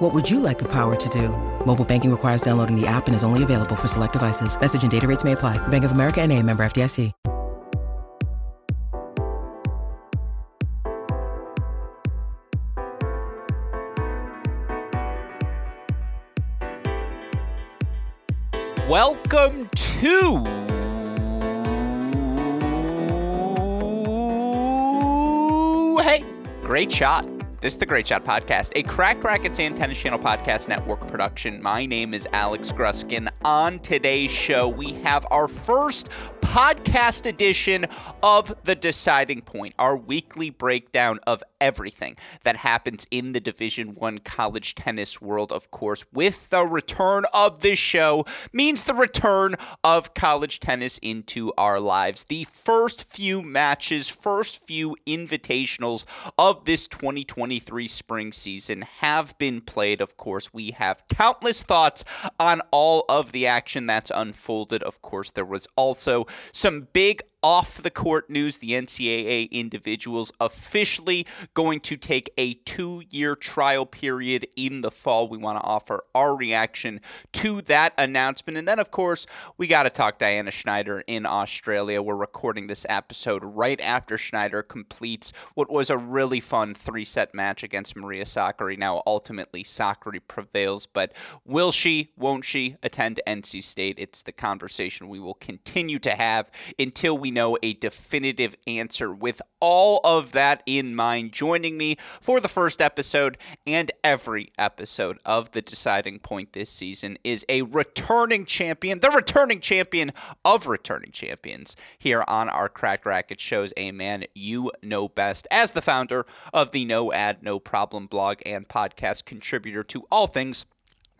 What would you like the power to do? Mobile banking requires downloading the app and is only available for select devices. Message and data rates may apply. Bank of America and a member FDIC. Welcome to Hey, great shot. This is the Great Shot Podcast, a Cracked Racquets and Tennis Channel Podcast Network production. My name is Alex Gruskin. On today's show, we have our first podcast edition of The Deciding Point, our weekly breakdown of everything that happens in the Division 1 college tennis world, of course, with the return of this show means the return of college tennis into our lives. The first few matches, first few invitationals of this 2023 spring season have been played, of course. We have countless thoughts on all of the action that's unfolded. Of course, there was also some big off the court news, the NCAA individuals officially going to take a two year trial period in the fall. We want to offer our reaction to that announcement. And then, of course, we got to talk Diana Schneider in Australia. We're recording this episode right after Schneider completes what was a really fun three set match against Maria Sakkari. Now, ultimately, Sakkari prevails, but will she, won't she attend NC State? It's the conversation we will continue to have until we know a definitive answer. With all of that in mind, joining me for the first episode and every episode of The Deciding Point this season is a returning champion, the returning champion of returning champions here on our Cracked Racket shows, a man you know best as the founder of the No Ad, No Problem blog and podcast contributor to all things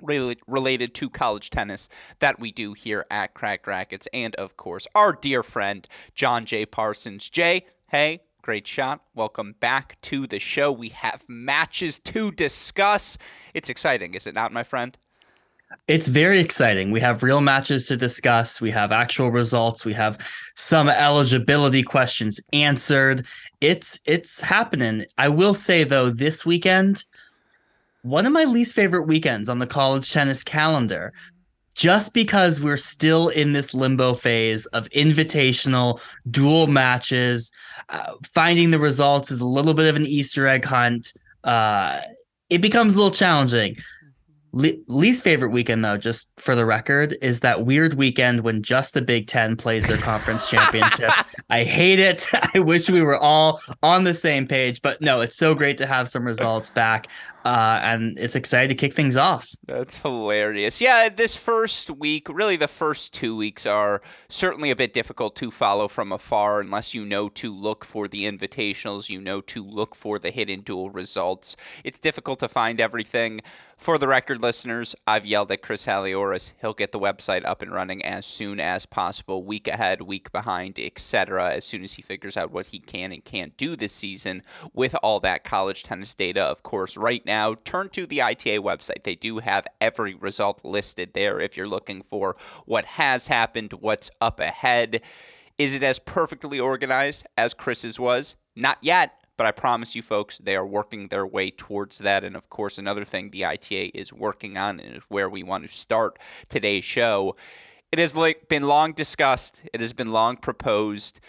related to college tennis that we do here at Cracked Racquets. And of course, our dear friend, John J. Parsons. Jay, hey, great shot. Welcome back to the show. We have matches to discuss. It's exciting, is it not, my friend? It's very exciting. We have real matches to discuss. We have actual results. We have some eligibility questions answered. It's it's happening. I will say though, this weekend one of my least favorite weekends on the college tennis calendar just because we're still in this limbo phase of invitational dual matches uh, finding the results is a little bit of an easter egg hunt. Uh, it becomes a little challenging. Le- least favorite weekend though just for the record is that weird weekend when just the big 10 plays their conference championship. I hate it. I wish we were all on the same page but no it's so great to have some results back uh, and it's excited to kick things off. That's hilarious. Yeah, this first week, really the first two weeks, are certainly a bit difficult to follow from afar unless you know to look for the invitationals, you know to look for the hidden dual results. It's difficult to find everything. For the record, listeners, I've yelled at Chris Halioris. He'll get the website up and running as soon as possible, week ahead, week behind, etc. As soon as he figures out what he can and can't do this season with all that college tennis data, of course, right now now, turn to the ITA website. They do have every result listed there if you're looking for what has happened, what's up ahead. Is it as perfectly organized as Chris's was? Not yet, but I promise you folks, they are working their way towards that. And of course, another thing the ITA is working on and is where we want to start today's show. It has been long discussed. It has been long proposed.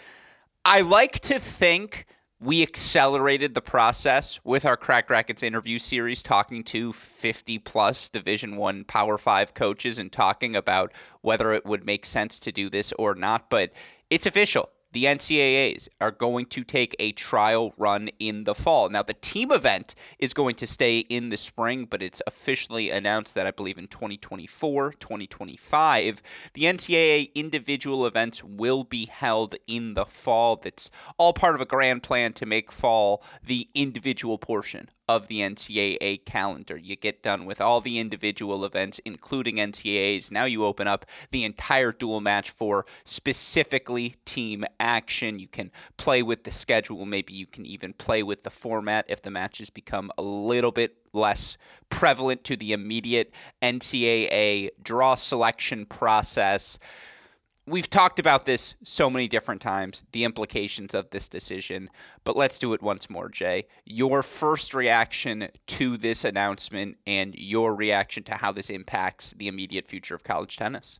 I like to think we accelerated the process with our Cracked Racquets interview series, talking to 50 plus Division One Power Five coaches and talking about whether it would make sense to do this or not. But it's official. The NCAAs are going to take a trial run in the fall. Now, the team event is going to stay in the spring, but it's officially announced that I believe in 2024, 2025, the NCAA individual events will be held in the fall. That's all part of a grand plan to make fall the individual portion of the NCAA calendar. You get done with all the individual events, including NCAAs. Now you open up the entire dual match for specifically team action. You can play with the schedule. Maybe you can even play with the format if the matches become a little bit less prevalent to the immediate NCAA draw selection process we've talked about this so many different times, the implications of this decision, but let's do it once more, Jay. Your first reaction to this announcement and your reaction to how this impacts the immediate future of college tennis.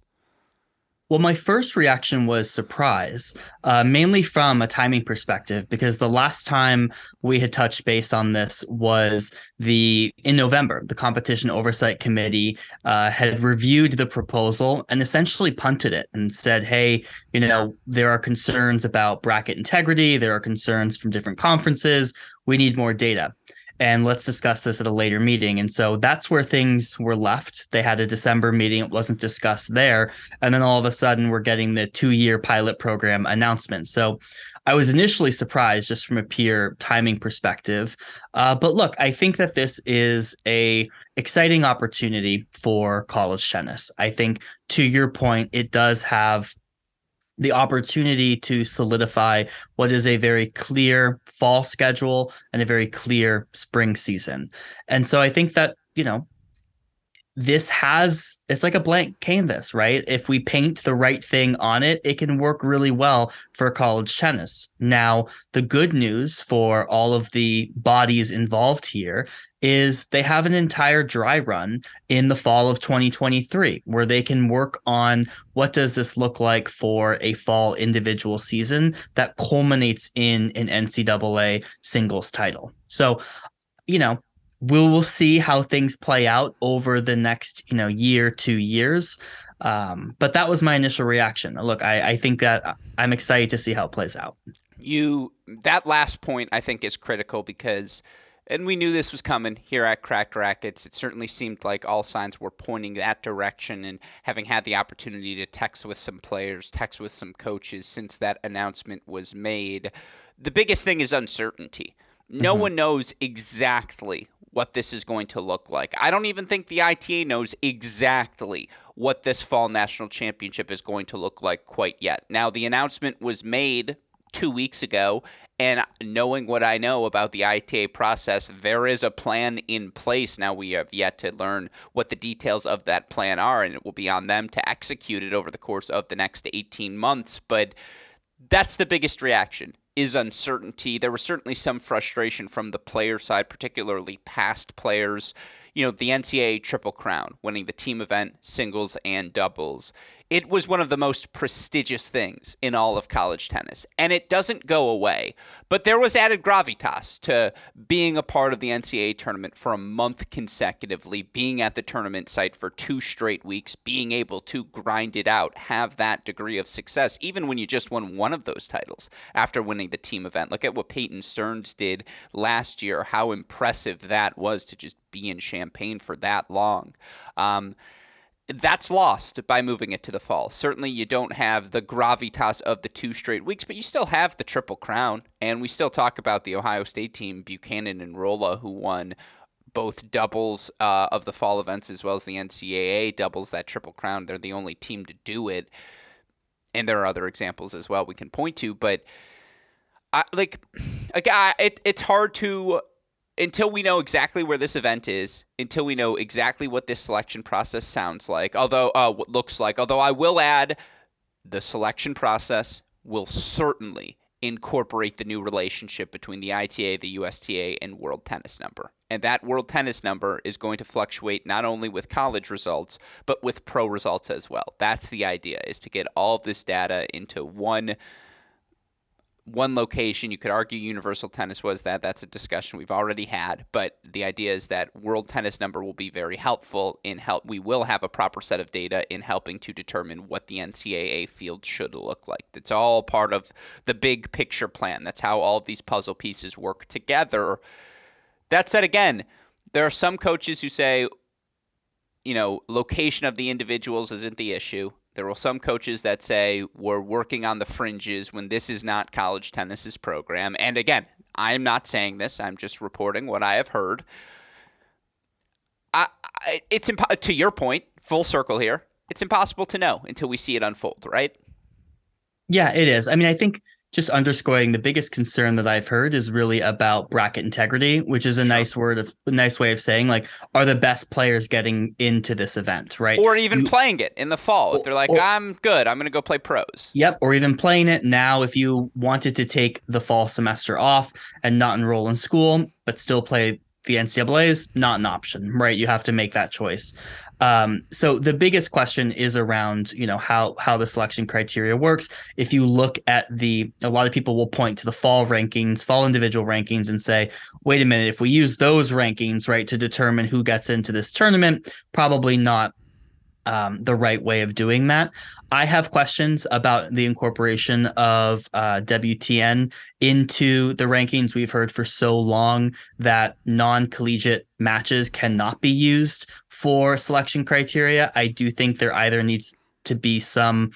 Well, my first reaction was surprise, uh, mainly from a timing perspective, because the last time we had touched base on this was the in November. The competition oversight committee uh, had reviewed the proposal and essentially punted it and said, "Hey, you know, there are concerns about bracket integrity. There are concerns from different conferences. We need more data." And let's discuss this at a later meeting. And so that's where things were left. They had a December meeting, it wasn't discussed there. And then all of a sudden, we're getting the two year pilot program announcement. So I was initially surprised just from a pure timing perspective. Uh, but look, I think that this is a exciting opportunity for college tennis. I think to your point, it does have the opportunity to solidify what is a very clear fall schedule and a very clear spring season. And so I think that, you know, this has it's like a blank canvas, right? If we paint the right thing on it, it can work really well for college tennis. Now, the good news for all of the bodies involved here is they have an entire dry run in the fall of 2023 where they can work on what does this look like for a fall individual season that culminates in an NCAA singles title. So, you know, we'll we'll see how things play out over the next you know year two years um, but that was my initial reaction look I, I think that i'm excited to see how it plays out you that last point i think is critical because and we knew this was coming here at Cracked Racquets. It certainly seemed like all signs were pointing that direction. And having had the opportunity to text with some players, text with some coaches since that announcement was made, the biggest thing is uncertainty. No mm-hmm. one knows exactly what this is going to look like. I don't even think the ITA knows exactly what this fall national championship is going to look like quite yet. Now, the announcement was made two weeks ago, and knowing what I know about the ITA process, there is a plan in place. Now, we have yet to learn what the details of that plan are, and it will be on them to execute it over the course of the next 18 months. But that's the biggest reaction is uncertainty. There was certainly some frustration from the player side, particularly past players. You know, the NCAA Triple Crown, winning the team event, singles, and doubles it was one of the most prestigious things in all of college tennis, and it doesn't go away. But there was added gravitas to being a part of the NCAA tournament for a month consecutively, being at the tournament site for two straight weeks, being able to grind it out, have that degree of success, even when you just won one of those titles after winning the team event. Look at what Peyton Stearns did last year, how impressive that was to just be in Champaign for that long. Um, that's lost by moving it to the fall. Certainly, you don't have the gravitas of the two straight weeks, but you still have the Triple Crown. And we still talk about the Ohio State team, Buchanan and Rolla, who won both doubles uh, of the fall events as well as the NCAA doubles, that Triple Crown. They're the only team to do it. And there are other examples as well we can point to, but. I, like, a guy, it, it's hard to until we know exactly where this event is, until we know exactly what this selection process sounds like, although uh, what looks like, although I will add, the selection process will certainly incorporate the new relationship between the ITA, the USTA, and World Tennis Number. And that World Tennis Number is going to fluctuate not only with college results, but with pro results as well. That's the idea, is to get all this data into one one location. You could argue universal tennis was that. That's a discussion we've already had. But the idea is that world tennis number will be very helpful in help. We will have a proper set of data in helping to determine what the NCAA field should look like. It's all part of the big picture plan. That's how all of these puzzle pieces work together. That said, again, there are some coaches who say, you know, location of the individuals isn't the issue. There are some coaches that say we're working on the fringes when this is not college tennis's program. And again, I'm not saying this. I'm just reporting what I have heard. I, I, it's impo- to your point, full circle here. It's impossible to know until we see it unfold, right? Yeah, it is. I mean, I think just underscoring the biggest concern that I've heard is really about bracket integrity, which is a nice word of a nice way of saying like, are the best players getting into this event, right? Or even you, playing it in the fall. If they're like, or, I'm good, I'm going to go play pros. Yep. Or even playing it now if you wanted to take the fall semester off and not enroll in school, but still play the NCAA is not an option, right? You have to make that choice. Um, so the biggest question is around, you know, how how the selection criteria works. If you look at the, a lot of people will point to the fall rankings, fall individual rankings, and say, wait a minute, if we use those rankings, right, to determine who gets into this tournament, probably not um, the right way of doing that. I have questions about the incorporation of uh, WTN into the rankings. We've heard for so long that non collegiate matches cannot be used for selection criteria. I do think there either needs to be some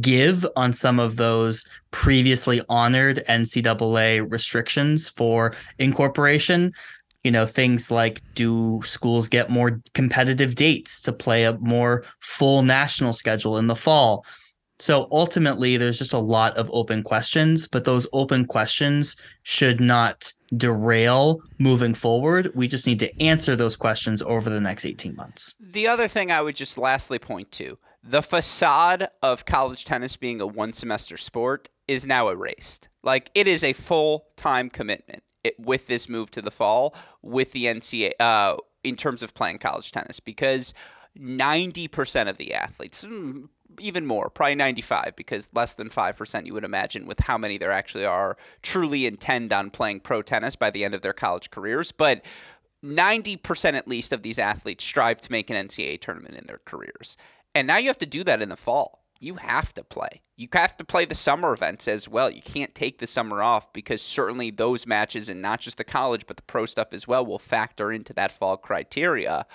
give on some of those previously honored NCAA restrictions for incorporation you know things like do schools get more competitive dates to play a more full national schedule in the fall? So ultimately there's just a lot of open questions but those open questions should not derail moving forward. We just need to answer those questions over the next 18 months. The other thing i would just lastly point to the facade of college tennis being a one semester sport is now erased. Like it is a full time commitment it, with this move to the fall with the NCAA uh, in terms of playing college tennis because 90% of the athletes, hmm, even more, probably 95, because less than 5% you would imagine with how many there actually are truly intend on playing pro tennis by the end of their college careers. But 90% at least of these athletes strive to make an NCAA tournament in their careers. And now you have to do that in the fall you have to play. You have to play the summer events as well. You can't take the summer off because certainly those matches, and not just the college, but the pro stuff as well, will factor into that fall criteria.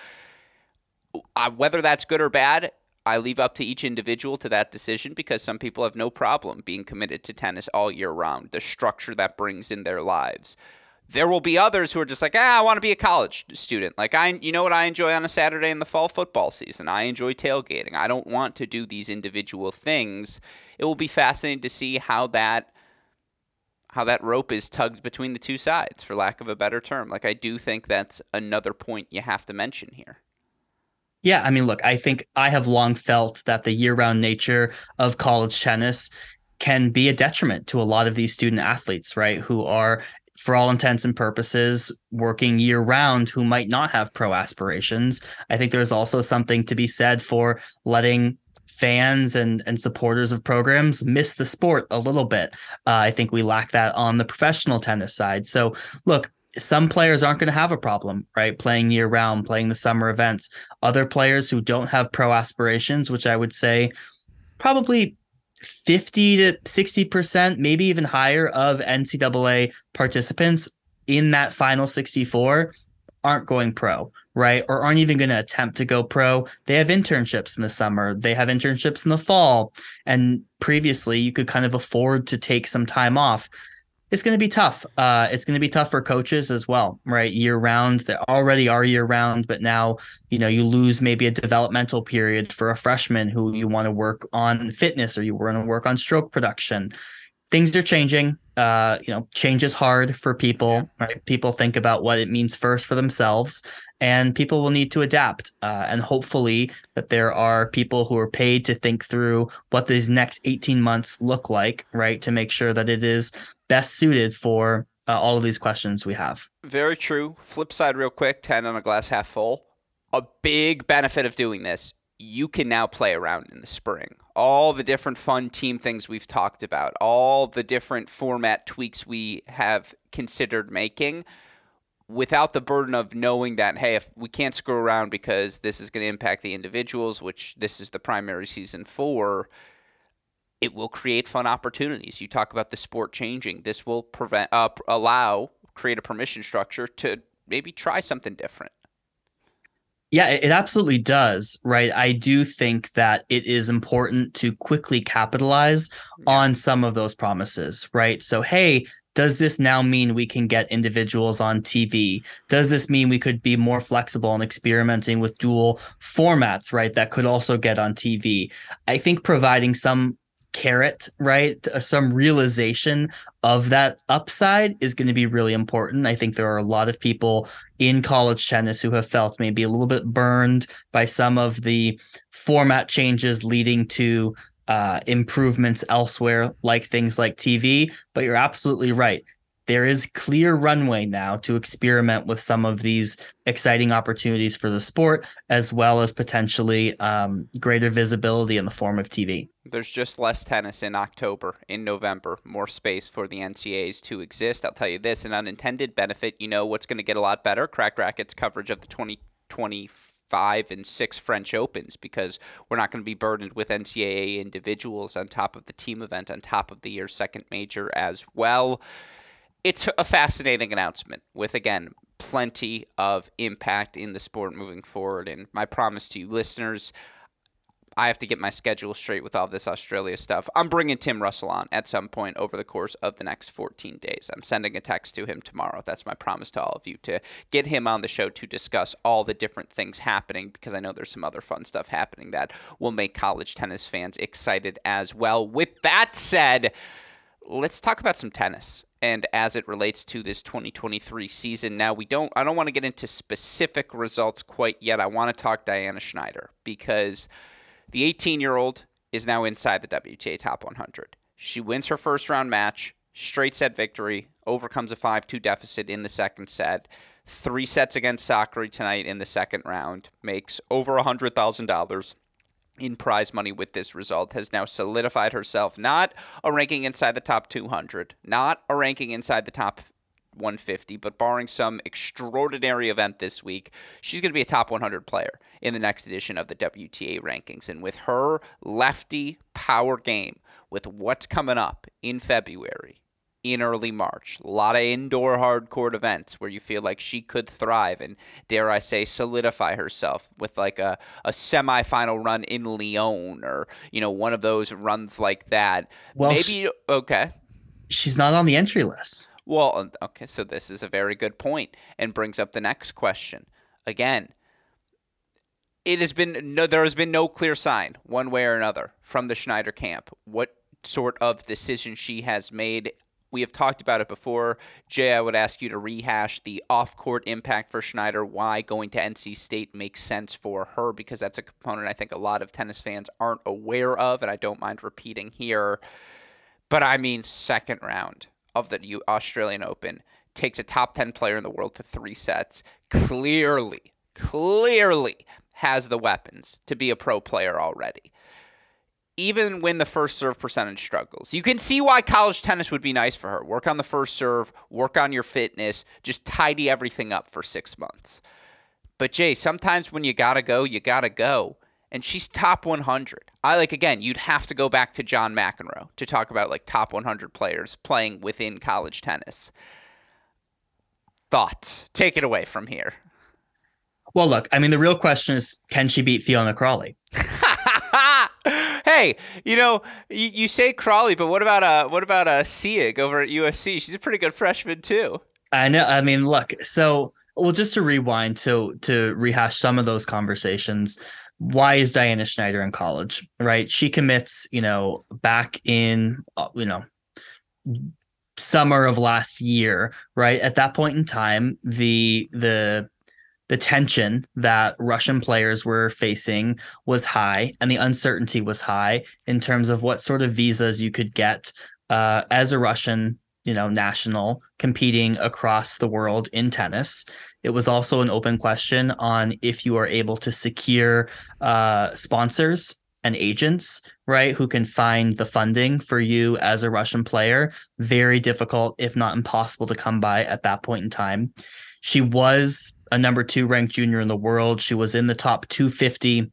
Uh, whether that's good or bad, I leave up to each individual to that decision because some people have no problem being committed to tennis all year round, the structure that brings in their lives there will be others who are just like, ah, I want to be a college student. Like I, you know what I enjoy on a Saturday in the fall football season. I enjoy tailgating. I don't want to do these individual things. It will be fascinating to see how that how that rope is tugged between the two sides, for lack of a better term. Like I do think that's another point you have to mention here. Yeah, I mean, look, I think I have long felt that the year-round nature of college tennis can be a detriment to a lot of these student athletes, right? Who are for all intents and purposes, working year round who might not have pro aspirations. I think there's also something to be said for letting fans and and supporters of programs miss the sport a little bit. Uh, I think we lack that on the professional tennis side. So look, some players aren't going to have a problem, right? Playing year round, playing the summer events. Other players who don't have pro aspirations, which I would say probably 50 to 60%, maybe even higher of NCAA participants in that final 64 aren't going pro, right? Or aren't even going to attempt to go pro. They have internships in the summer, they have internships in the fall. And previously, you could kind of afford to take some time off it's going to be tough. Uh, it's going to be tough for coaches as well, right? Year round, they already are year round, but now you know you lose maybe a developmental period for a freshman who you want to work on fitness or you want to work on stroke production. Things are changing. Uh, you know, change is hard for people, right? People think about what it means first for themselves, and people will need to adapt. Uh, and hopefully, that there are people who are paid to think through what these next 18 months look like, right? To make sure that it is best suited for uh, all of these questions we have. Very true. Flip side, real quick 10 on a glass half full. A big benefit of doing this you can now play around in the spring. All the different fun team things we've talked about, all the different format tweaks we have considered making without the burden of knowing that, hey, if we can't screw around because this is going to impact the individuals, which this is the primary season for, it will create fun opportunities. You talk about the sport changing. This will prevent, uh, allow, create a permission structure to maybe try something different. Yeah, it absolutely does, right? I do think that it is important to quickly capitalize on some of those promises, right? So, hey, does this now mean we can get individuals on TV? Does this mean we could be more flexible in experimenting with dual formats, right? That could also get on TV. I think providing some carrot, right? Uh, some realization of that upside is going to be really important. I think there are a lot of people in college tennis who have felt maybe a little bit burned by some of the format changes leading to uh, improvements elsewhere, like things like TV. But you're absolutely right there is clear runway now to experiment with some of these exciting opportunities for the sport, as well as potentially um, greater visibility in the form of TV. There's just less tennis in October, in November, more space for the NCAAs to exist. I'll tell you this an unintended benefit, you know what's going to get a lot better? Cracked Racquets coverage of the 2020 five and six French Opens because we're not going to be burdened with NCAA individuals on top of the team event, on top of the year's second major as well it's a fascinating announcement with again plenty of impact in the sport moving forward. And my promise to you, listeners, I have to get my schedule straight with all this Australia stuff. I'm bringing Tim Russell on at some point over the course of the next 14 days. I'm sending a text to him tomorrow. That's my promise to all of you to get him on the show to discuss all the different things happening because I know there's some other fun stuff happening that will make college tennis fans excited as well. With that said, let's talk about some tennis and as it relates to this 2023 season. Now, we don't I don't want to get into specific results quite yet. I want to talk Diana Schneider because the 18-year-old is now inside the WTA top 100. She wins her first round match, straight set victory, overcomes a 5-2 deficit in the second set. Three sets against Sakkari tonight in the second round makes over $100,000 in prize money with this result has now solidified herself not a ranking inside the top 200, not a ranking inside the top 150, but barring some extraordinary event this week, she's going to be a top 100 player in the next edition of the WTA rankings. And with her lefty power game, with what's coming up in February, in early March. A lot of indoor hard court events where you feel like she could thrive and, dare I say, solidify herself with like a, a semifinal run in Lyon or, you know, one of those runs like that. Well, Maybe, she, okay. She's not on the entry list. Well, um, okay, so this is a very good point and brings up the next question. Again, it has been no there has been no clear sign one way or another from the Schneider camp. What sort of decision she has made we have talked about it before. Jay, I would ask you to rehash the off court impact for Schneider, why going to NC State makes sense for her, because that's a component I think a lot of tennis fans aren't aware of, and I don't mind repeating here. But I mean, second round of the Australian Open takes a top 10 player in the world to three sets. Clearly, clearly has the weapons to be a pro player already even when the first serve percentage struggles. You can see why college tennis would be nice for her. Work on the first serve, work on your fitness, just tidy everything up for six months. But Jay, sometimes when you gotta go, you gotta go. And she's top 100. I like again, you'd have to go back to John McEnroe to talk about like top 100 players playing within college tennis. Thoughts? Take it away from here. Well, look, I mean, the real question is can she beat Fiona Crawley? hey, you know, you, you say Crawley, but what about uh what about uh Sieg over at USC? She's a pretty good freshman too. I know. I mean, look, so well, just to rewind to to rehash some of those conversations. Why is Diana Schneider in college? Right, she commits, you know, back in, uh, you know, summer of last year. Right at that point in time, the the the tension that Russian players were facing was high and the uncertainty was high in terms of what sort of visas you could get uh, as a Russian you know, national competing across the world in tennis. It was also an open question on if you are able to secure uh, sponsors and agents, right, who can find the funding for you as a Russian player. Very difficult, if not impossible, to come by at that point in time. She was a number two ranked junior in the world. She was in the top 250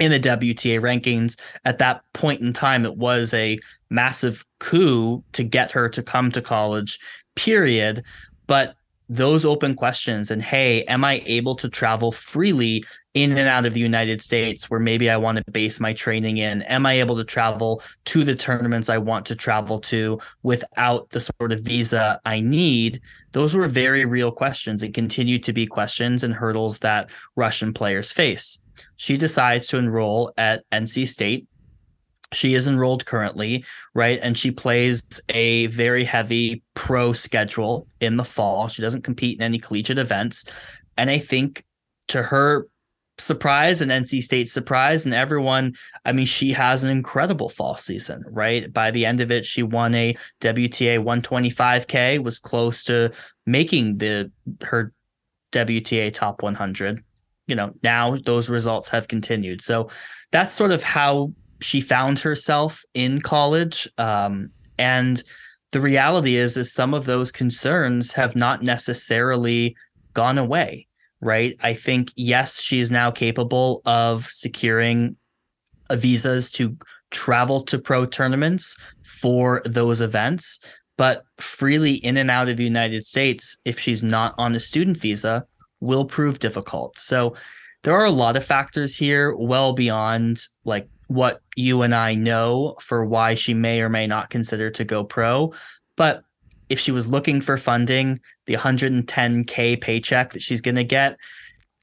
in the WTA rankings. At that point in time, it was a massive coup to get her to come to college, period. But those open questions and hey, am I able to travel freely in and out of the United States where maybe I want to base my training in? Am I able to travel to the tournaments I want to travel to without the sort of visa I need? Those were very real questions and continue to be questions and hurdles that Russian players face. She decides to enroll at NC State she is enrolled currently, right? And she plays a very heavy pro schedule in the fall. She doesn't compete in any collegiate events. And I think to her surprise and NC State surprise and everyone, I mean, she has an incredible fall season, right? By the end of it, she won a WTA 125K, was close to making the her WTA top 100. You know, now those results have continued. So that's sort of how she found herself in college um, and the reality is is some of those concerns have not necessarily gone away right? I think yes she is now capable of securing visas to travel to pro tournaments for those events but freely in and out of the united states if she's not on a student visa will prove difficult. So there are a lot of factors here well beyond like what you and I know for why she may or may not consider to go pro. But if she was looking for funding, the 110K paycheck that she's going to get,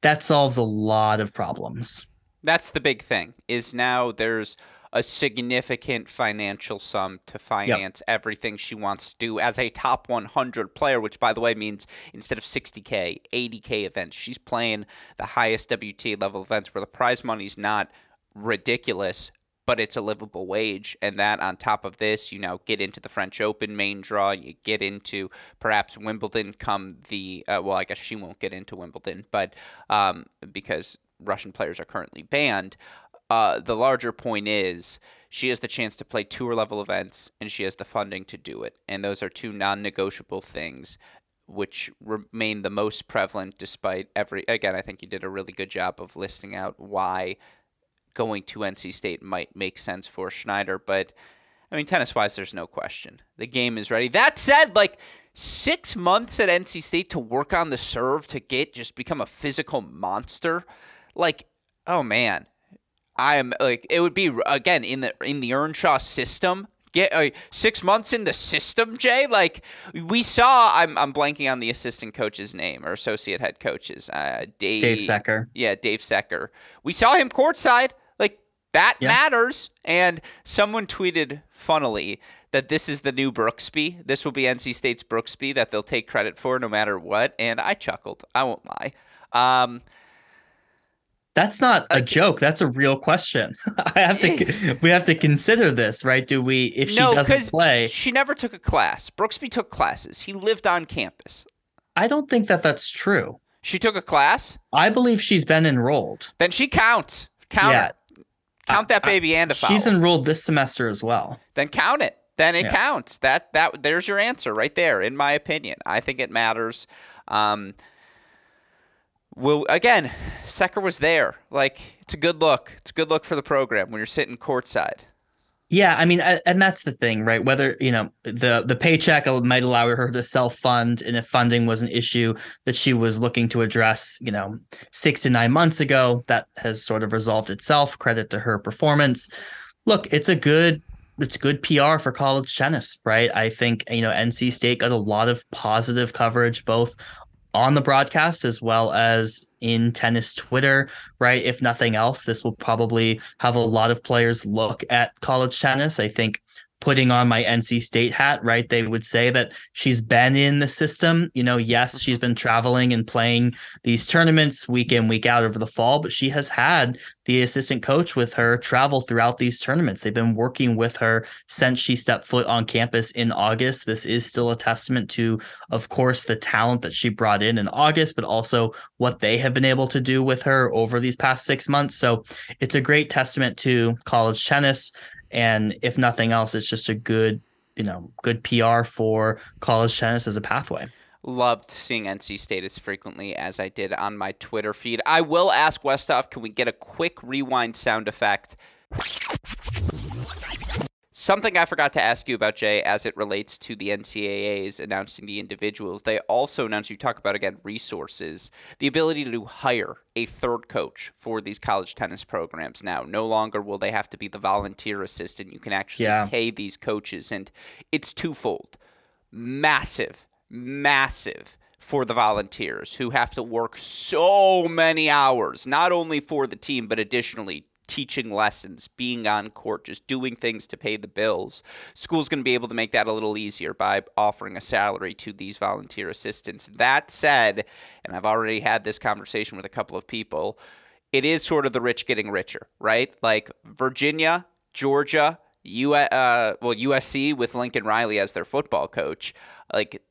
that solves a lot of problems. That's the big thing is now there's a significant financial sum to finance yep. everything she wants to do as a top 100 player, which, by the way, means instead of 60K, 80K events, she's playing the highest WTA level events where the prize money's not – ridiculous, but it's a livable wage. And that on top of this, you know, get into the French Open main draw, you get into perhaps Wimbledon come the, uh, well, I guess she won't get into Wimbledon, but um, because Russian players are currently banned. Uh, the larger point is she has the chance to play tour level events and she has the funding to do it. And those are two non negotiable things which remain the most prevalent despite every again i think you did a really good job of listing out why going to NC State might make sense for Schneider, but I mean, tennis wise, there's no question. The game is ready. That said, like six months at NC State to work on the serve to get just become a physical monster. Like, oh man, I am like it would be again in the in the Earnshaw system. Get uh, six months in the system, Jay. Like we saw, I'm I'm blanking on the assistant coach's name or associate head coach's. Uh, Dave, Dave Secker. Yeah, Dave Secker. We saw him courtside that yeah. matters. And someone tweeted funnily that this is the new Brooksby. This will be NC State's Brooksby that they'll take credit for no matter what. And I chuckled. I won't lie. Um, that's not a joke. That's a real question. I have to. we have to consider this, right? Do we? If she no, doesn't play, she never took a class. Brooksby took classes. He lived on campus. I don't think that that's true. She took a class. I believe she's been enrolled. Then she counts. Count yeah. Count that baby and a foul. She's enrolled this semester as well. Then count it. Then it yeah. counts. That that there's your answer right there. In my opinion, I think it matters. Um, will again, Secker was there. Like it's a good look. It's a good look for the program when you're sitting courtside. Yeah, I mean, and that's the thing, right? Whether you know the the paycheck might allow her to self fund, and if funding was an issue that she was looking to address, you know, six to nine months ago, that has sort of resolved itself. Credit to her performance. Look, it's a good it's good PR for college tennis, right? I think you know NC State got a lot of positive coverage both on the broadcast as well as in tennis Twitter, right? If nothing else, this will probably have a lot of players look at college tennis. I think putting on my NC State hat, right? They would say that she's been in the system. You know, yes, mm-hmm. she's been traveling and playing these tournaments week in, week out over the fall, but she has had the assistant coach with her travel throughout these tournaments. They've been working with her since she stepped foot on campus in August. This is still a testament to, of course, the talent that she brought in in August, but also what they have been able to do with her over these past six months. So it's a great testament to college tennis. And if nothing else, it's just a good, you know, good PR for college tennis as a pathway. Loved seeing NC State as frequently as I did on my Twitter feed. I will ask Westoff, can we get a quick rewind sound effect? Something I forgot to ask you about, Jay, as it relates to the NCAAs announcing the individuals, they also announced, you talk about again, resources, the ability to hire a third coach for these college tennis programs now. No longer will they have to be the volunteer assistant. You can actually yeah. pay these coaches, and it's twofold massive, massive for the volunteers who have to work so many hours, not only for the team, but additionally teaching lessons, being on court, just doing things to pay the bills. School's going to be able to make that a little easier by offering a salary to these volunteer assistants. That said, and I've already had this conversation with a couple of people, it is sort of the rich getting richer, right? Like Virginia, Georgia, U- uh, well USC with Lincoln Riley as their football coach, like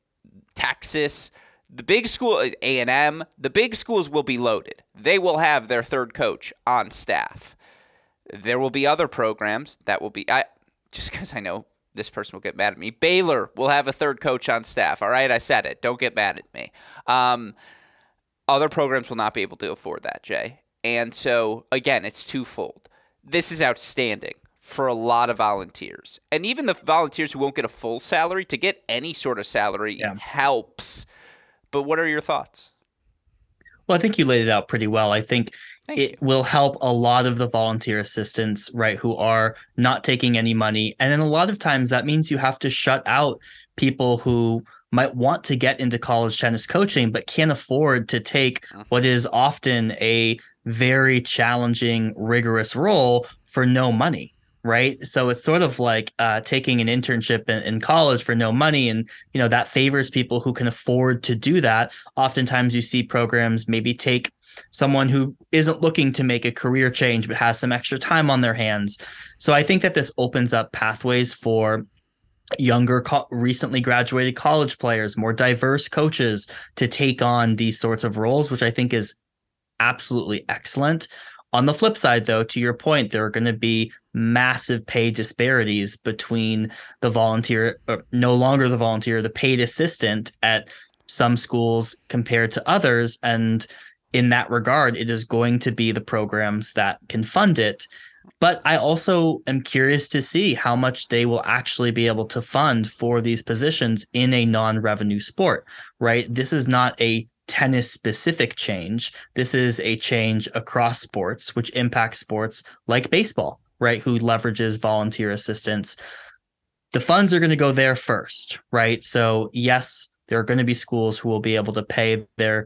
Texas, the big school A&M, the big schools will be loaded. They will have their third coach on staff. There will be other programs that will be I just because I know this person will get mad at me. Baylor will have a third coach on staff. All right, I said it. Don't get mad at me. Um, other programs will not be able to afford that, Jay. And so again, it's twofold. This is outstanding for a lot of volunteers, and even the volunteers who won't get a full salary to get any sort of salary yeah. helps. But what are your thoughts? Well, I think you laid it out pretty well. I think Thank it you. will help a lot of the volunteer assistants, right, who are not taking any money. And then a lot of times that means you have to shut out people who might want to get into college tennis coaching, but can't afford to take uh-huh. what is often a very challenging, rigorous role for no money right so it's sort of like uh, taking an internship in, in, college for no money and you know that favors people who can afford to do that oftentimes you see programs maybe take someone who isn't looking to make a career change but has some extra time on their hands. So I think that this opens up pathways for younger co- recently graduated college players, more diverse coaches to take on these sorts of roles which I think is absolutely excellent. On the flip side though, to your point, there are going to be massive pay disparities between the volunteer no longer the volunteer, the paid assistant at some schools compared to others and in that regard, it is going to be the programs that can fund it. But I also am curious to see how much they will actually be able to fund for these positions in a non revenue sport, right? This is not a tennis specific change. This is a change across sports, which impacts sports like baseball, right? Who leverages volunteer assistance. The funds are going to go there first, right? So, yes, there are going to be schools who will be able to pay their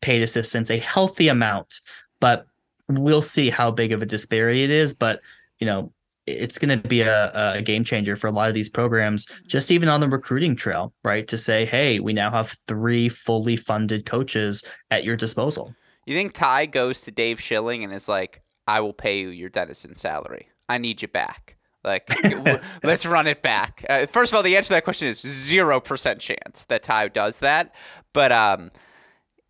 paid assistance, a healthy amount, but we'll see how big of a disparity it is. But you know, it's going to be a, a game changer for a lot of these programs, just even on the recruiting trail, right? To say, hey, we now have three fully funded coaches at your disposal. You think Ty goes to Dave Schilling and is like, I will pay you your Denison salary. I need you back. Like, let's run it back. Uh, first of all, the answer to that question is zero percent chance that Ty does that. But um,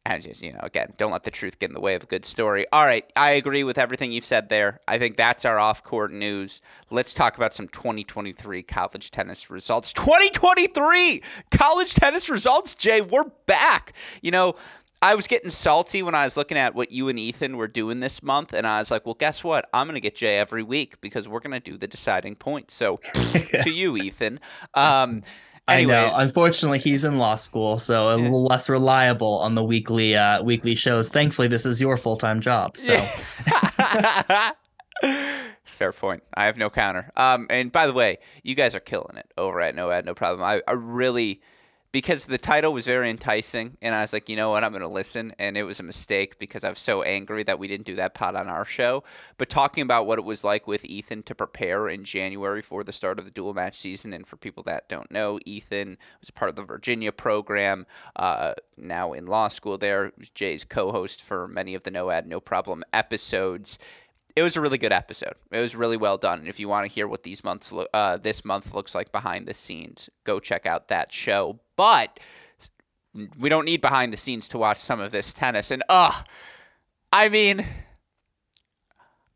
and just you know again don't let the truth get in the way of a good story all right i agree with everything you've said there i think that's our off-court news let's talk about some 2023 college tennis results 2023 college tennis results jay we're back you know I was getting salty when I was looking at what you and Ethan were doing this month, and I was like, "Well, guess what? I'm going to get Jay every week because we're going to do the deciding point." So, to you, Ethan. Um, Anyway. I know. Unfortunately, he's in law school, so a little less reliable on the weekly uh, weekly shows. Thankfully, this is your full time job. So. Fair point. I have no counter. Um, and by the way, you guys are killing it over at No Ad No Problem. I, I really because the title was very enticing, and I was like, you know what, I'm going to listen. And it was a mistake because I was so angry that we didn't do that pod on our show. But talking about what it was like with Ethan to prepare in January for the start of the dual match season, and for people that don't know, Ethan was part of the Virginia program, uh, now in law school there. Jay's co host for many of the No Ad, No Problem episodes it was a really good episode. It was really well done. And if you want to hear what these months, lo- uh, this month looks like behind the scenes, go check out that show. But we don't need behind the scenes to watch some of this tennis. And uh, I mean,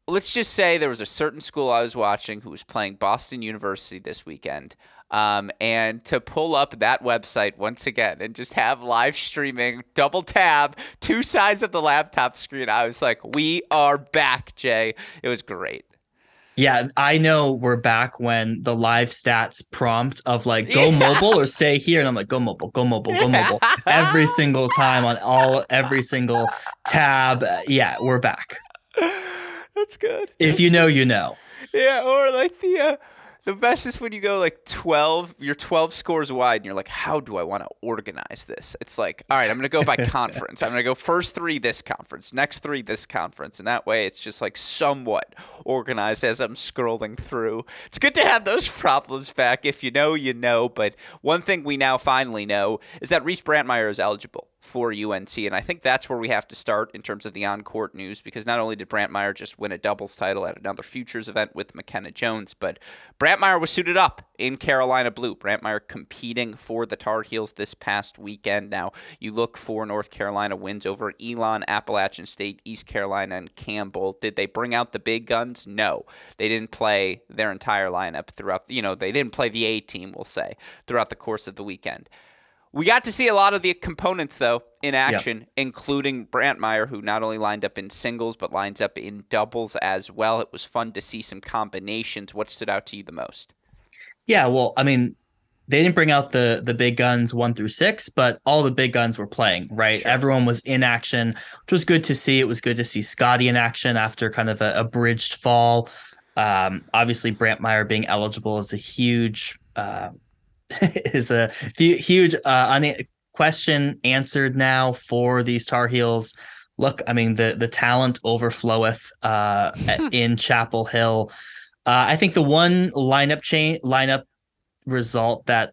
let's just say there was a certain school I was watching who was playing Boston University this weekend. Um, and to pull up that website once again and just have live streaming, double tab, two sides of the laptop screen, I was like, we are back, Jay. It was great. Yeah, I know we're back when the live stats prompt of like go yeah. mobile or stay here, and I'm like go mobile, go mobile, go mobile every single time on all every single tab. Yeah, we're back. That's good. If That's you know, you know. Yeah, or like the uh, the best is when you go like 12, you're 12 scores wide, and you're like, how do I want to organize this? It's like, all right, I'm going to go by conference. I'm going to go first three this conference, next three this conference. And that way it's just like somewhat organized as I'm scrolling through. It's good to have those problems back. If you know, you know. But one thing we now finally know is that Reese Brantmeier is eligible for UNC. And I think that's where we have to start in terms of the on court news because not only did Brantmeier just win a doubles title at another Futures event with McKenna Jones, but Brantmeier was suited up in Carolina Blue. Brantmeier competing for the Tar Heels this past weekend. Now, you look for North Carolina wins over Elon, Appalachian State, East Carolina, and Campbell. Did they bring out the big guns? No. They didn't play their entire lineup throughout, you know, they didn't play the A team, we'll say, throughout the course of the weekend. We got to see a lot of the components, though, in action, yep. including Brantmeier, who not only lined up in singles, but lines up in doubles as well. It was fun to see some combinations. What stood out to you the most? Yeah, well, I mean, they didn't bring out the the big guns one through six, but all the big guns were playing, right? Sure. Everyone was in action, which was good to see. It was good to see Scotty in action after kind of a, a bridged fall. Um, obviously, Brantmeier being eligible is a huge uh, is a huge uh, question answered now for these Tar Heels. Look, I mean the the talent overfloweth uh, in Chapel Hill. Uh, I think the one lineup chain lineup result that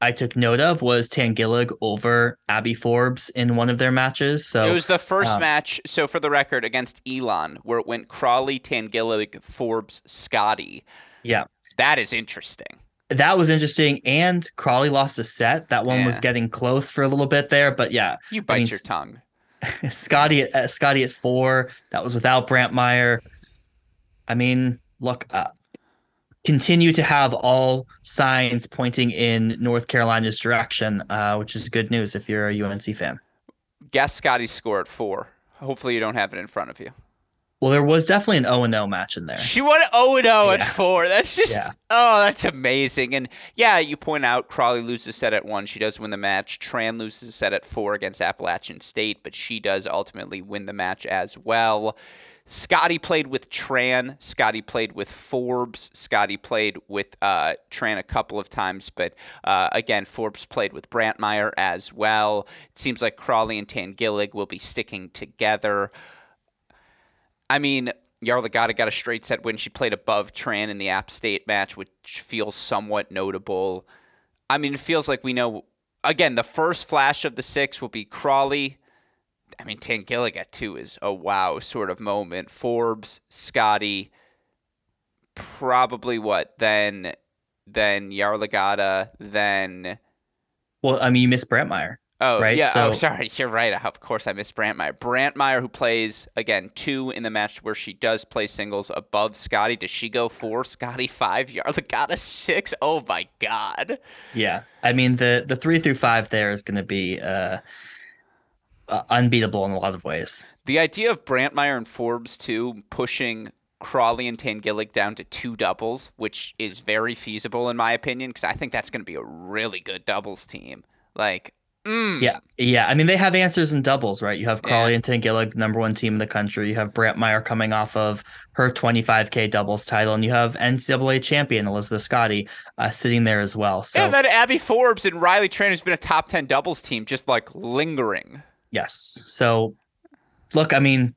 I took note of was Tanguilig over Abby Forbes in one of their matches. So it was the first um, match. So for the record, against Elon, where it went Crawley, Tanguilig, Forbes, Scotty. Yeah, that is interesting that was interesting. And Crawley lost a set. That one yeah. was getting close for a little bit there, but yeah, you bite I mean, your tongue. Scotty at uh, Scotty at four. That was without Brantmeier. I mean, look, uh, continue to have all signs pointing in North Carolina's direction, uh, which is good news if you're a UNC fan. Guess Scotty's score at four. Hopefully, you don't have it in front of you. Well, there was definitely an 0 0 match in there. She won 0 0 at four. That's just, yeah. oh, that's amazing. And yeah, you point out Crawley loses set at one. She does win the match. Tran loses a set at four against Appalachian State, but she does ultimately win the match as well. Scotty played with Tran. Scotty played with Forbes. Scotty played with uh, Tran a couple of times, but uh, again, Forbes played with Brantmeier as well. It seems like Crawley and Tanguilig will be sticking together. I mean, Yarlagadda got a straight set win. She played above Tran in the App State match, which feels somewhat notable. I mean, it feels like we know. Again, the first flash of the six will be Crawley. I mean, Tanguilig at two is a wow sort of moment. Forbes, Scotty, probably what then? Then Yarlagadda, then. Well, I mean, you missed Brantmeier. Oh, right? yeah. So, oh, sorry. You're right. Of course, I missed Brantmeier. Brantmeier, who plays, again, two in the match where she does play singles above Scotty. Does she go four? Scotty five? Yarlagadda six? Oh, my God. Yeah. I mean, the, the three through five there is going to be uh, uh, unbeatable in a lot of ways. The idea of Brantmeier and Forbes, too, pushing Crawley and Tanguilig down to two doubles, which is very feasible in my opinion, because I think that's going to be a really good doubles team. Like, Mm. Yeah, yeah. I mean, they have answers in doubles, right? You have Crawley Yeah. and Tanguilig, the number one team in the country. You have Brantmeier coming off of her 25k doubles title, and you have NCAA champion Elizabeth Scotty uh, sitting there as well. So and then Abby Forbes and Riley Tran, who's been a top 10 doubles team, just like lingering. yes. So look, I mean,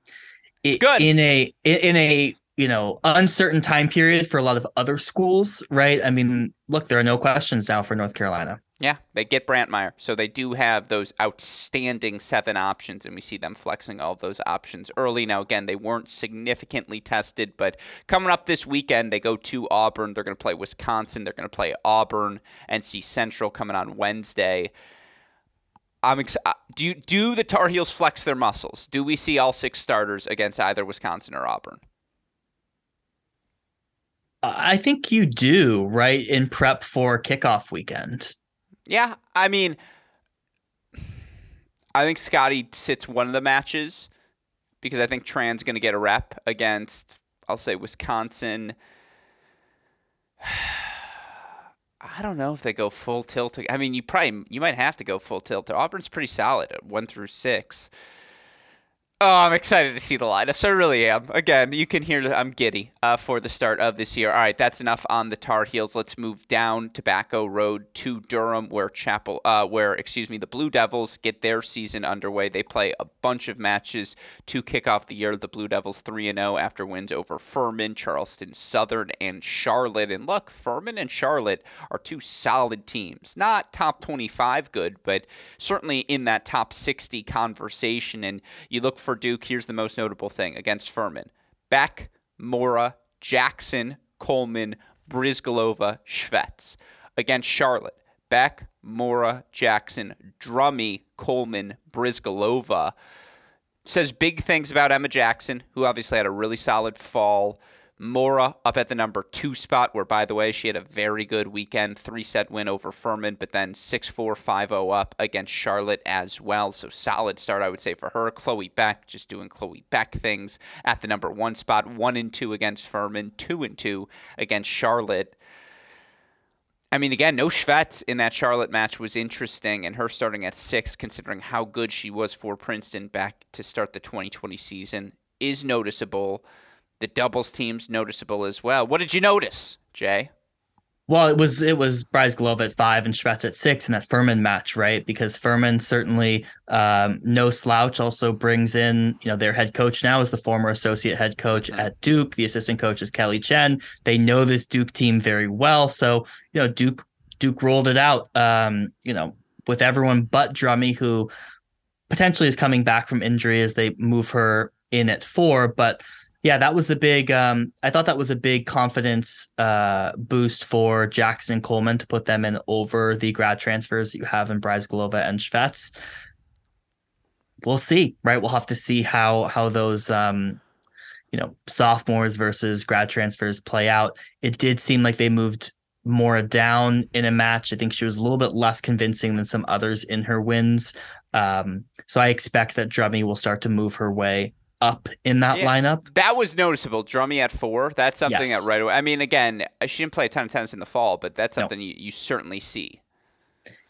i- good. in a in a you know uncertain time period for a lot of other schools, right? I mean, look, there are no questions now for North Carolina. Yeah, they get Brantmeier. So they do have those outstanding seven options, and we see them flexing all those options early. Now, again, they weren't significantly tested, but coming up this weekend, they go to Auburn. They're going to play Wisconsin. They're going to play Auburn, NC Central coming on Wednesday. I'm ex- uh, do do the Tar Heels flex their muscles? Do we see all six starters against either Wisconsin or Auburn? I think you do, right? In prep for kickoff weekend. Yeah, I mean, I think Scotty sits one of the matches because I think Tran's going to get a rep against, I'll say, Wisconsin. I don't know if they go full tilt. I mean, you probably you might have to go full tilt. Auburn's pretty solid at one through six. Oh, I'm excited to see the lineups. I really am. Again, you can hear that I'm giddy uh, for the start of this year. All right, that's enough on the Tar Heels. Let's move down Tobacco Road to Durham, where Chapel, uh, where excuse me, the Blue Devils get their season underway. They play a bunch of matches to kick off the year. The Blue Devils three and zero after wins over Furman, Charleston Southern, and Charlotte. And look, Furman and Charlotte are two solid teams. Not top 25 good, but certainly in that top 60 conversation. And you look for Duke, here's the most notable thing against Furman Beck, Mora, Jackson, Coleman, Brizgalova, Schvetz. Against Charlotte, Beck, Mora, Jackson, Drummy, Coleman, Brizgalova. Says big things about Emma Jackson, who obviously had a really solid fall. Mora up at the number two spot, where, by the way, she had a very good weekend, three set win over Furman, but then 6 4 5 0 up against Charlotte as well. So solid start, I would say, for her. Chloe Beck just doing Chloe Beck things at the number one spot, one and two against Furman, two and two against Charlotte. I mean, again, no Schvetz in that Charlotte match was interesting, and her starting at six, considering how good she was for Princeton back to start the 2020 season, is noticeable. The doubles team's noticeable as well. What did you notice, Jay? Well, it was it was Brizgalova at five and Schvetz at six in that Furman match, right? Because Furman certainly um, no slouch. Also brings in you know their head coach now is the former associate head coach at Duke. The assistant coach is Kelly Chen. They know this Duke team very well, so you know Duke Duke rolled it out. Um, you know with everyone but Drummy, who potentially is coming back from injury as they move her in at four, but yeah, that was the big. Um, I thought that was a big confidence uh, boost for Jackson and Coleman to put them in over the grad transfers you have in Glova and Schvetz. We'll see, right? We'll have to see how how those um, you know sophomores versus grad transfers play out. It did seem like they moved more down in a match. I think she was a little bit less convincing than some others in her wins. Um, so I expect that Drummy will start to move her way up in that Yeah. lineup. That was noticeable. Drummy at four. That's something Yes. that right away. I mean, again, she didn't play a ton of tennis in the fall, but that's No. something you, you certainly see.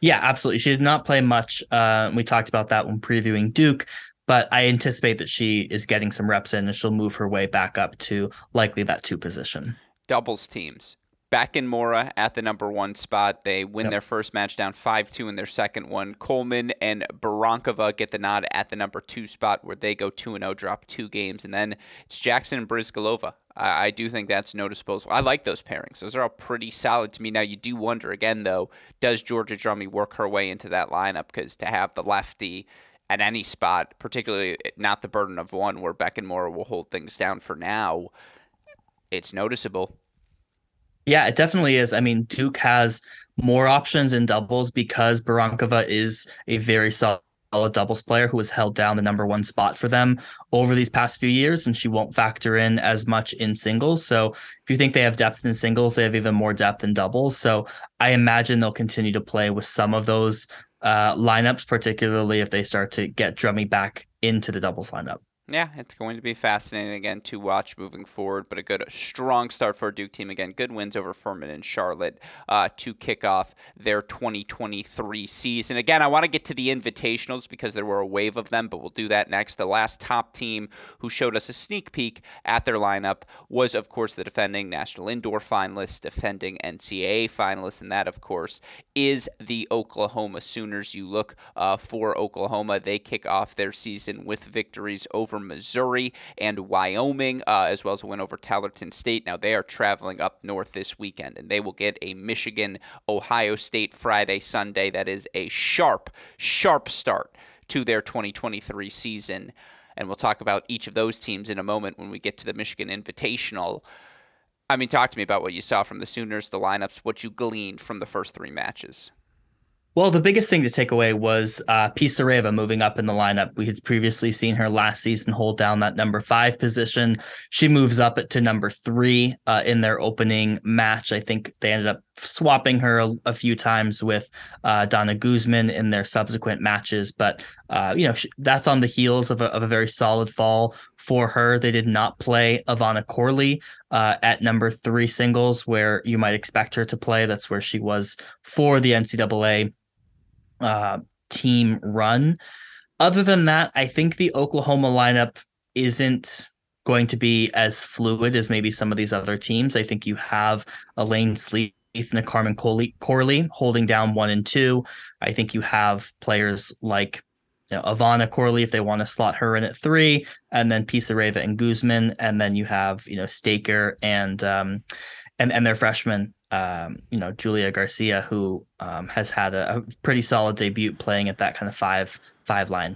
Yeah, absolutely. She did not play much. Uh, we talked about that when previewing Duke, but I anticipate that she is getting some reps in and she'll move her way back up to likely that two position. doubles teams. Beck in Mora at the number one spot. They win Yep. their first match down 5 2 in their second one. Coleman and Barankova get the nod at the number two spot where they go 2 0, drop two games. And then it's Jackson and Brizgalova. I, I do think that's noticeable. I like those pairings. Those are all pretty solid to me. Now, you do wonder again, though, does Georgia Drummy work her way into that lineup? Because to have the lefty at any spot, particularly eh, not the burden of one where Beck and Mora will hold things down for now, it's noticeable. Yeah, it definitely is. I mean, Duke has more options in doubles because Barankova is a very solid doubles player who has held down the number one spot for them over these past few years, and she won't factor in as much in singles. So if you think they have depth in singles, they have even more depth in doubles. So I imagine they'll continue to play with some of those uh, lineups, particularly if they start to get Drummy back into the doubles lineup. Yeah, it's going to be fascinating again to watch moving forward, but a good, strong start for a Duke team again. Good wins over Furman and Charlotte uh, to kick off their 2023 season. Again, I want to get to the invitationals because there were a wave of them, but we'll do that next. The last top team who showed us a sneak peek at their lineup was, of course, the defending National Indoor finalists, defending NCAA finalists, and that, of course, is the Oklahoma Sooners. You look uh, for Oklahoma, they kick off their season with victories over Missouri and Wyoming, uh, as well as a win over Tarleton State. Now they are traveling up north this weekend, and they will get a Michigan Ohio State Friday, Sunday. That is a sharp, sharp start to their 2023 season. And we'll talk about each of those teams in a moment when we get to the Michigan Invitational. I mean, talk to me about what you saw from the Sooners, the lineups, what you gleaned from the first three matches. Well, the biggest thing to take away was uh, Pisareva moving up in the lineup. We had previously seen her last season hold down that number five position. She moves up to number three uh, in their opening match. I think they ended up swapping her a, a few times with uh, Dana Guzman in their subsequent matches. But, uh, you know, she, that's on the heels of a, of a very solid fall for her. They did not play Ivana Corley uh, at number three singles, where you might expect her to play. That's where she was for the NCAA uh, team run. Other than that, I think the Oklahoma lineup isn't going to be as fluid as maybe some of these other teams. I think you have Layne Sleeth and Carmen Corley, Corley holding down one and two. I think you have players like you know, Ivana Corley if they want to slot her in at three, and then Pisareva and Guzman, and then you have you know Staker and um, and and their freshmen um, you know, Julia Garcia, who um, has had a, a pretty solid debut playing at that kind of five five line.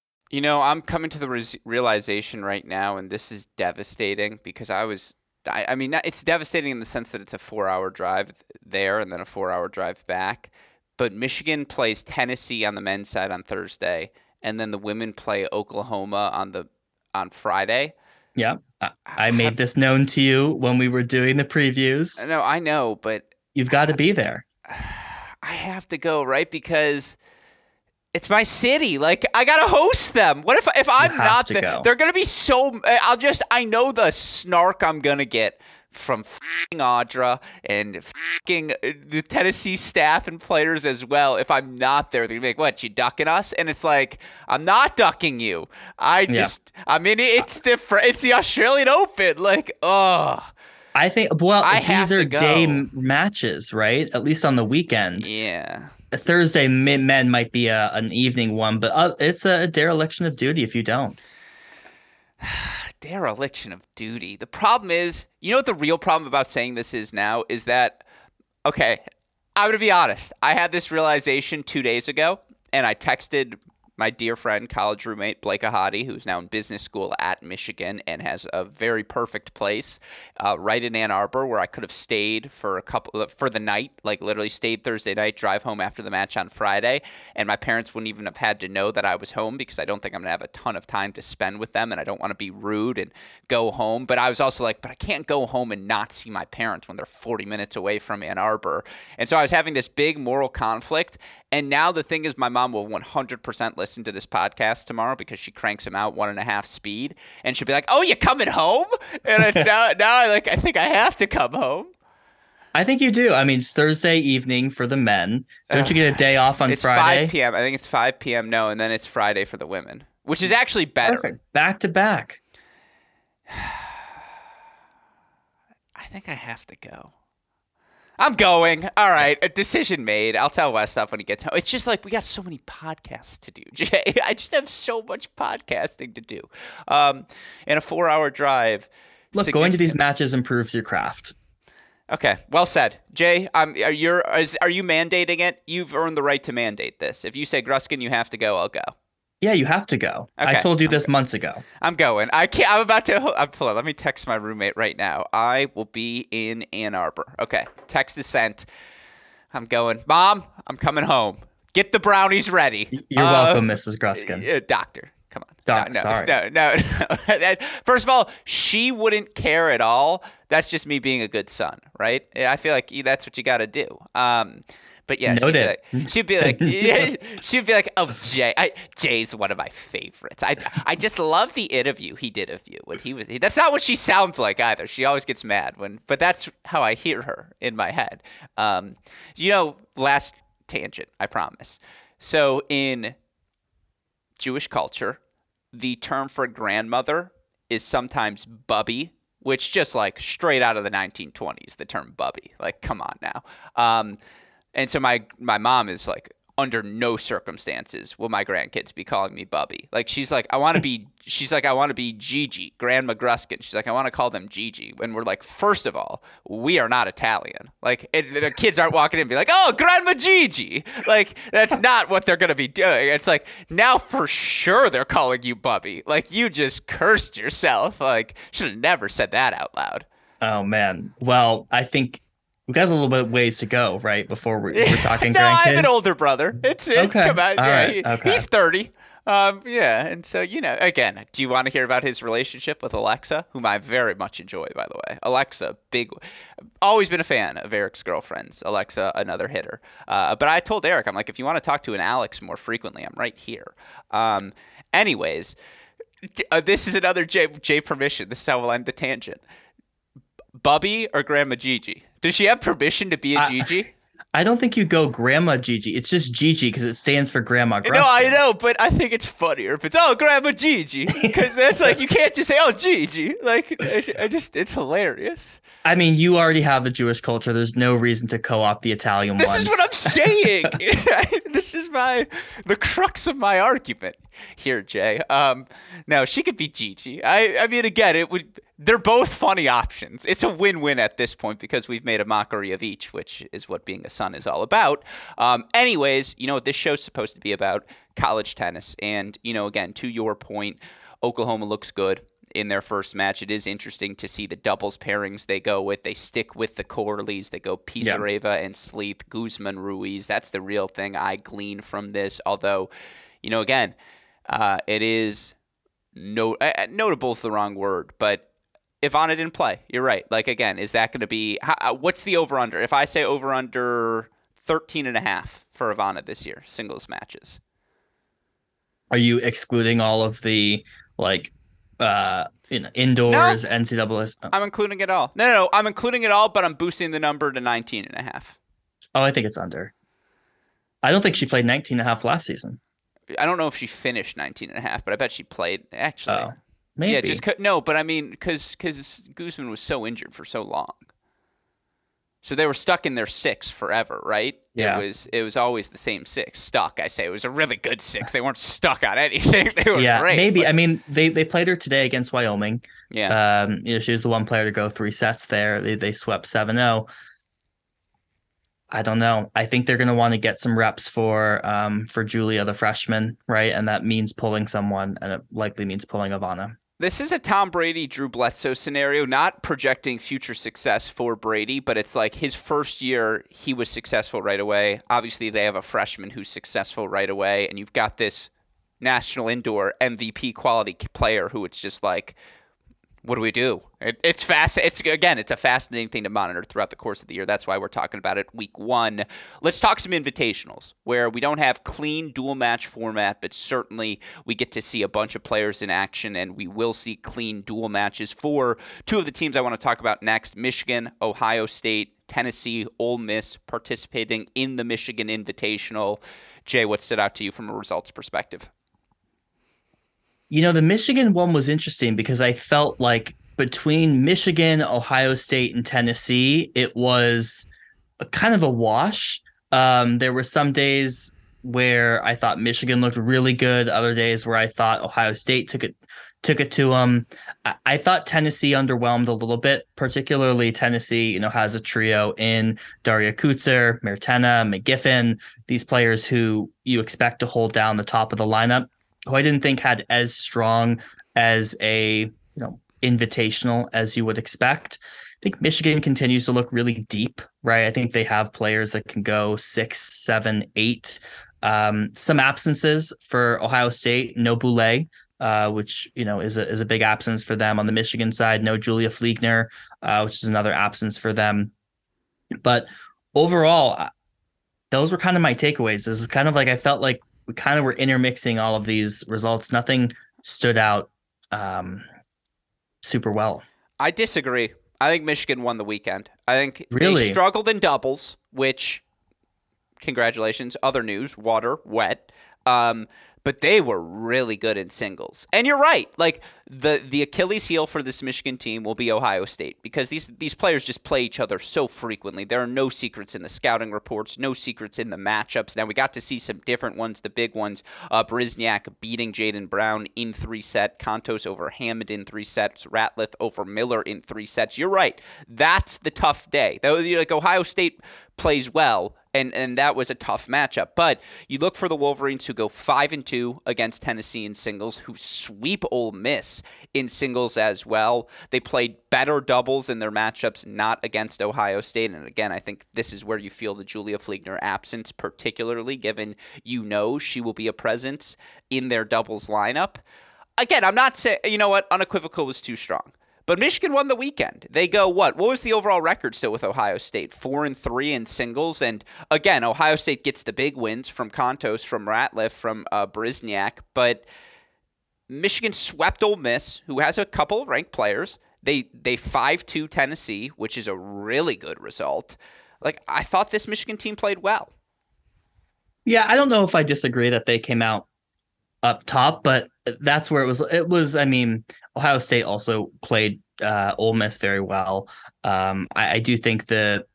You know, I'm coming to the res- realization right now, and this is devastating because I was. I, I mean, it's devastating in the sense that it's a four hour drive there and then a four hour drive back. But Michigan plays Tennessee on the men's side on Thursday, and then the women play Oklahoma on the on Friday. Yeah, I, I made this known to you when we were doing the previews. No, I know, but you've got to be there. I have to go right because it's my city. Like I gotta host them. What if if I'm not there? Go. They're gonna be so. I'll just. I know the snark I'm gonna get from Audra and uh, the Tennessee staff and players as well. If I'm not there, they're gonna be like, "What? You ducking us?" And it's like, I'm not ducking you. I just. Yeah. I mean, it's the it's the Australian Open. Like, oh. I think. Well, I these are day matches, right? At least on the weekend. Yeah. Thursday men might be a, an evening one, but uh, it's a dereliction of duty if you don't. dereliction of duty. The problem is, you know what the real problem about saying this is now is that, okay, I'm going to be honest. I had this realization two days ago, and I texted my dear friend, college roommate Blake Ahadi, who's now in business school at Michigan and has a very perfect place uh, right in Ann Arbor where I could have stayed for a couple for the night, like literally stayed Thursday night, drive home after the match on Friday, and my parents wouldn't even have had to know that I was home because I don't think I'm gonna have a ton of time to spend with them, and I don't want to be rude and go home. But I was also like, but I can't go home and not see my parents when they're 40 minutes away from Ann Arbor, and so I was having this big moral conflict, and now the thing is, my mom will 100% listen to this podcast tomorrow because she cranks them out one and a half speed, and she'll be like, "Oh, you coming home?" And it's now, now I like, I think I have to come home. I think you do. I mean, it's Thursday evening for the men. Don't you get a day off on it's Friday? 5 p.m. I think it's 5 p.m. No, and then it's Friday for the women, which is actually better. Perfect. Back to back. I think I have to go. I'm going. All right, a decision made. I'll tell Wes stuff when he gets home. It's just like we got so many podcasts to do, Jay. I just have so much podcasting to do. Um, and a four-hour drive. Look, going to these matches improves your craft. Okay, well said, Jay. Um, are you are you mandating it? You've earned the right to mandate this. If you say Gruskin, you have to go. I'll go. Yeah, you have to go. Okay. I told you this months ago. I'm going. I can't. I'm about to. I'm pulling. Let me text my roommate right now. I will be in Ann Arbor. Okay. Text is sent. I'm going. Mom, I'm coming home. Get the brownies ready. You're Uh, welcome, Mrs. Gruskin. uh, doctor, come on. Doc, no, no, sorry. no, no, no. First of all, she wouldn't care at all. That's just me being a good son, right? I feel like that's what you got to do. Um, but yeah, she'd be, like, she'd be like, she'd be like, oh, Jay, I, Jay's one of my favorites. I, I just love the interview he did of you when he was. That's not what she sounds like either. She always gets mad when, but that's how I hear her in my head. Um, you know, last tangent, I promise. So in Jewish culture, the term for grandmother is sometimes bubby, which just like straight out of the 1920s, the term bubby. Like, come on now. Um, and so my my mom is like, under no circumstances will my grandkids be calling me bubby. Like, she's like, I want to be. She's like, I want to be Gigi, Grandma Gruskin. She's like, I want to call them Gigi. And we're like, first of all, we are not Italian. Like, the kids aren't walking in and be like, oh, Grandma Gigi. Like, that's not what they're gonna be doing. It's like now for sure they're calling you bubby. Like, you just cursed yourself. Like, should have never said that out loud. Oh man. Well, I think we got a little bit ways to go, right? Before we're, we're talking no, I have an older brother. It's it. Okay. Come on, All yeah, right. he- Okay. he's thirty. Um, yeah, and so you know, again, do you want to hear about his relationship with Alexa, whom I very much enjoy, by the way? Alexa, big, always been a fan of Eric's girlfriends. Alexa, another hitter. Uh, but I told Eric, I'm like, if you want to talk to an Alex more frequently, I'm right here. Um, anyways, uh, this is another J, J permission. This is how we'll end the tangent. Bubby or Grandma Gigi? Does she have permission to be a I- Gigi? I don't think you go Grandma Gigi. It's just Gigi because it stands for Grandma Gruskin. No, I know, but I think it's funnier if it's oh Grandma Gigi because that's like you can't just say oh Gigi like I, just it's hilarious. I mean, you already have the Jewish culture. There's no reason to co-opt the Italian one. This one. is what I'm saying. this is my the crux of my argument here, Jay. Um, no, she could be Gigi. I I mean, again, it would. They're both funny options. It's a win-win at this point because we've made a mockery of each, which is what being a son is all about. Um, anyways, you know what this show's supposed to be about? College tennis, and you know, again, to your point, Oklahoma looks good in their first match. It is interesting to see the doubles pairings they go with. They stick with the Corleys. They go Pisareva and Sleeth, Guzman, Ruiz. That's the real thing I glean from this. Although, you know, again, uh, it is no uh, notable is the wrong word, but Ivana didn't play. You're right. Like again, is that going to be how, uh, what's the over under? If I say over under 13 and a half for Ivana this year, singles matches. Are you excluding all of the like uh you know indoors NCAA? Oh, I'm including it all. No, no, no, I'm including it all, but I'm boosting the number to 19 and a half. oh, I think it's under. I don't think she played 19 and a half last season. I don't know if she finished 19 and a half, but I bet she played actually. Oh, maybe. Yeah, just no, but I mean, because because Guzman was so injured for so long, so they were stuck in their six forever, right? Yeah. it was it was always the same six. Stuck, I say, it was a really good six. They weren't stuck on anything. They were yeah, great. maybe. but- I mean, they they played her today against Wyoming. yeah, Um, you know, she was the one player to go three sets there. They they swept 7-0. I don't know. I think they're going to want to get some reps for um for Julia the freshman, right? And that means pulling someone and it likely means pulling Ivana. This is a Tom Brady, Drew Bledsoe scenario, not projecting future success for Brady, but it's like his first year, he was successful right away. Obviously, they have a freshman who's successful right away, and you've got this national indoor MVP quality player who it's just like, what do we do? It, it's fast. It's again, it's a fascinating thing to monitor throughout the course of the year. That's why we're talking about it week one. Let's talk some invitationals where we don't have clean dual match format, but certainly we get to see a bunch of players in action, and we will see clean dual matches for two of the teams I want to talk about next: Michigan, Ohio State, Tennessee, Ole Miss participating in the Michigan Invitational. Jay, what stood out to you from a results perspective? You know, the Michigan one was interesting because I felt like between Michigan, Ohio State, and Tennessee, it was a kind of a wash. Um, there were some days where I thought Michigan looked really good, other days where I thought Ohio State took it took it to them. I, I thought Tennessee underwhelmed a little bit, particularly Tennessee, you know, has a trio in Daria Kuczer, Mirtena, McGiffin, these players who you expect to hold down the top of the lineup who I didn't think had as strong as a you know invitational as you would expect. I think Michigan continues to look really deep, right? I think they have players that can go six, seven, eight. Um, some absences for Ohio State, no Boulais, uh, which you know is a is a big absence for them on the Michigan side. No Julia Fliegner, uh, which is another absence for them. But overall, those were kind of my takeaways. This is kind of like I felt like we kind of were intermixing all of these results. Nothing stood out um, super well. I disagree. I think Michigan won the weekend. I think really? they struggled in doubles, which congratulations. Other news, water, wet. Um, but they were really good in singles. And you're right. Like the the Achilles heel for this Michigan team will be Ohio State because these these players just play each other so frequently. There are no secrets in the scouting reports, no secrets in the matchups. Now we got to see some different ones, the big ones. Uh, Brizniak beating Jaden Brown in three set, Kontos over Hammond in three sets, Ratliff over Miller in three sets. You're right. That's the tough day. Like Ohio State plays well, and and that was a tough matchup. But you look for the Wolverines who go five and two against Tennessee in singles, who sweep Ole Miss in singles as well. They played better doubles in their matchups, not against Ohio State. And again, I think this is where you feel the Julia Fliegner absence, particularly given you know she will be a presence in their doubles lineup. Again, I'm not saying you know what unequivocal was too strong. But Michigan won the weekend. They go what? What was the overall record still with Ohio State? Four and three in singles, and again, Ohio State gets the big wins from Kontos, from Ratliff, from uh, Brizniak. But Michigan swept Ole Miss, who has a couple of ranked players. They they five two Tennessee, which is a really good result. Like I thought this Michigan team played well. Yeah, I don't know if I disagree that they came out up top, but that's where it was. It was. I mean, Ohio State also played uh, Ole Miss very well. Um, I, I do think the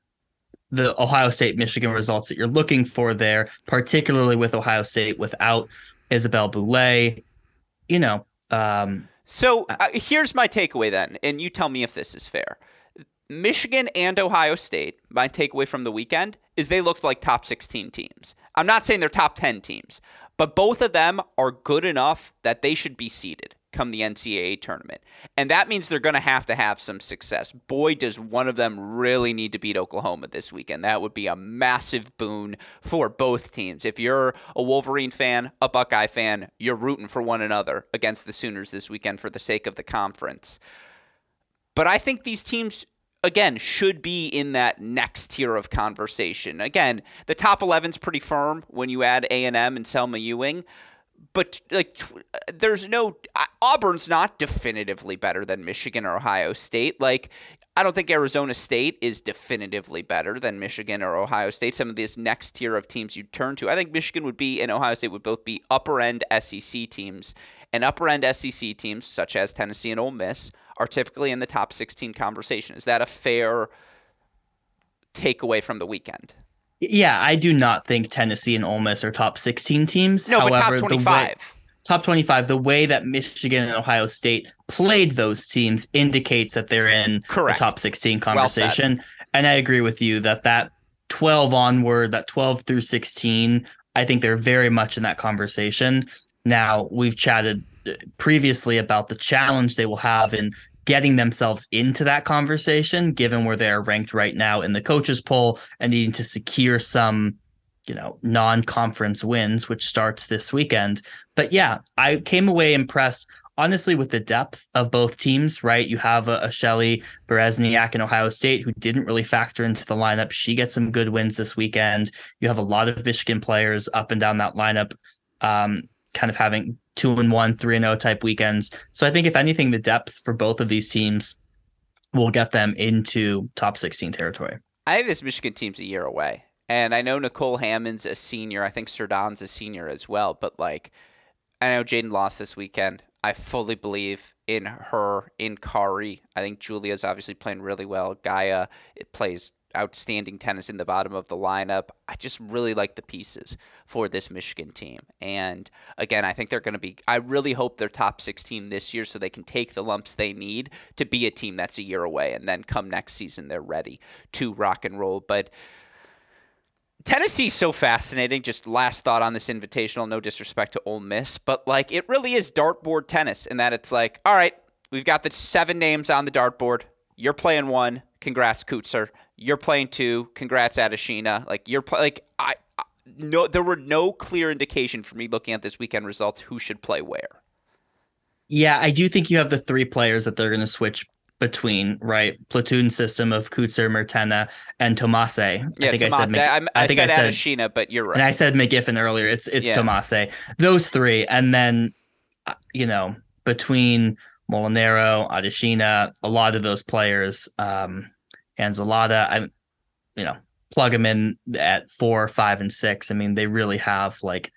the Ohio State Michigan results that you're looking for there, particularly with Ohio State without Isabelle Boulais, you know. Um, so uh, here's my takeaway then, and you tell me if this is fair. Michigan and Ohio State, my takeaway from the weekend is they looked like top 16 teams. I'm not saying they're top 10 teams, but both of them are good enough that they should be seeded come the NCAA tournament. And that means they're going to have to have some success. Boy, does one of them really need to beat Oklahoma this weekend. That would be a massive boon for both teams. If you're a Wolverine fan, a Buckeye fan, you're rooting for one another against the Sooners this weekend for the sake of the conference. But I think these teams again should be in that next tier of conversation. Again, the top 11's pretty firm when you add A&M and Selma Ewing, but like uh, there's no Auburn's not definitively better than Michigan or Ohio State. Like I don't think Arizona State is definitively better than Michigan or Ohio State. Some of this next tier of teams you turn to. I think Michigan would be and Ohio State would both be upper end SEC teams. And upper end SEC teams such as Tennessee and Ole Miss are typically in the top 16 conversation. Is that a fair takeaway from the weekend? Yeah, I do not think Tennessee and Ole Miss are top 16 teams. No, However, but top 25. Way, top 25, the way that Michigan and Ohio State played those teams indicates that they're in Correct. the top 16 conversation. Well and I agree with you that that 12 onward, that 12 through 16, I think they're very much in that conversation. Now, we've chatted uh, previously about the challenge they will have in getting themselves into that conversation, given where they are ranked right now in the coaches poll and needing to secure some, you know, non-conference wins, which starts this weekend. But yeah, I came away impressed, honestly, with the depth of both teams. Right, you have a, a Shelly Berezniak in Ohio State who didn't really factor into the lineup. She gets some good wins this weekend. You have a lot of Michigan players up and down that lineup. Um, kind of having two and one, three and zero oh type weekends. So I think if anything, the depth for both of these teams will get them into top sixteen territory. I think this Michigan team's a year away, and I know Nicole Hammond's a senior. I think Serdon's a senior as well. But like, I know Jaden lost this weekend. I fully believe in her, in Kari. I think Julia's obviously playing really well. Gaia it plays outstanding tennis in the bottom of the lineup. I just really like the pieces for this Michigan team. And again, I think they're going to be, I really hope they're top 16 this year so they can take the lumps they need to be a team that's a year away. And then come next season, they're ready to rock and roll. But Tennessee's so fascinating. Just last thought on this invitational, no disrespect to Ole Miss, but like it really is dartboard tennis in that it's like, all right, we've got the seven names on the dartboard. You're playing one. Congrats, Kuczer. You're playing two. Congrats, Adeshina. Like you're play- like I, I no there were no clear indication for me looking at this weekend results who should play where. Yeah, I do think you have the three players that they're going to switch between, right? Platoon system of Kuczer, Murtena, and Tomase. Yeah, I think Tomase. I said I, I, I think said I said Adeshina, but you're right. And I said McGiffin earlier. It's it's Yeah. Tomase. Those three, and then uh, you know between Molinero, Adeshina, a lot of those players, um, Anzalotta, I'm, you know, plug them in at four, five, and six. I mean, they really have like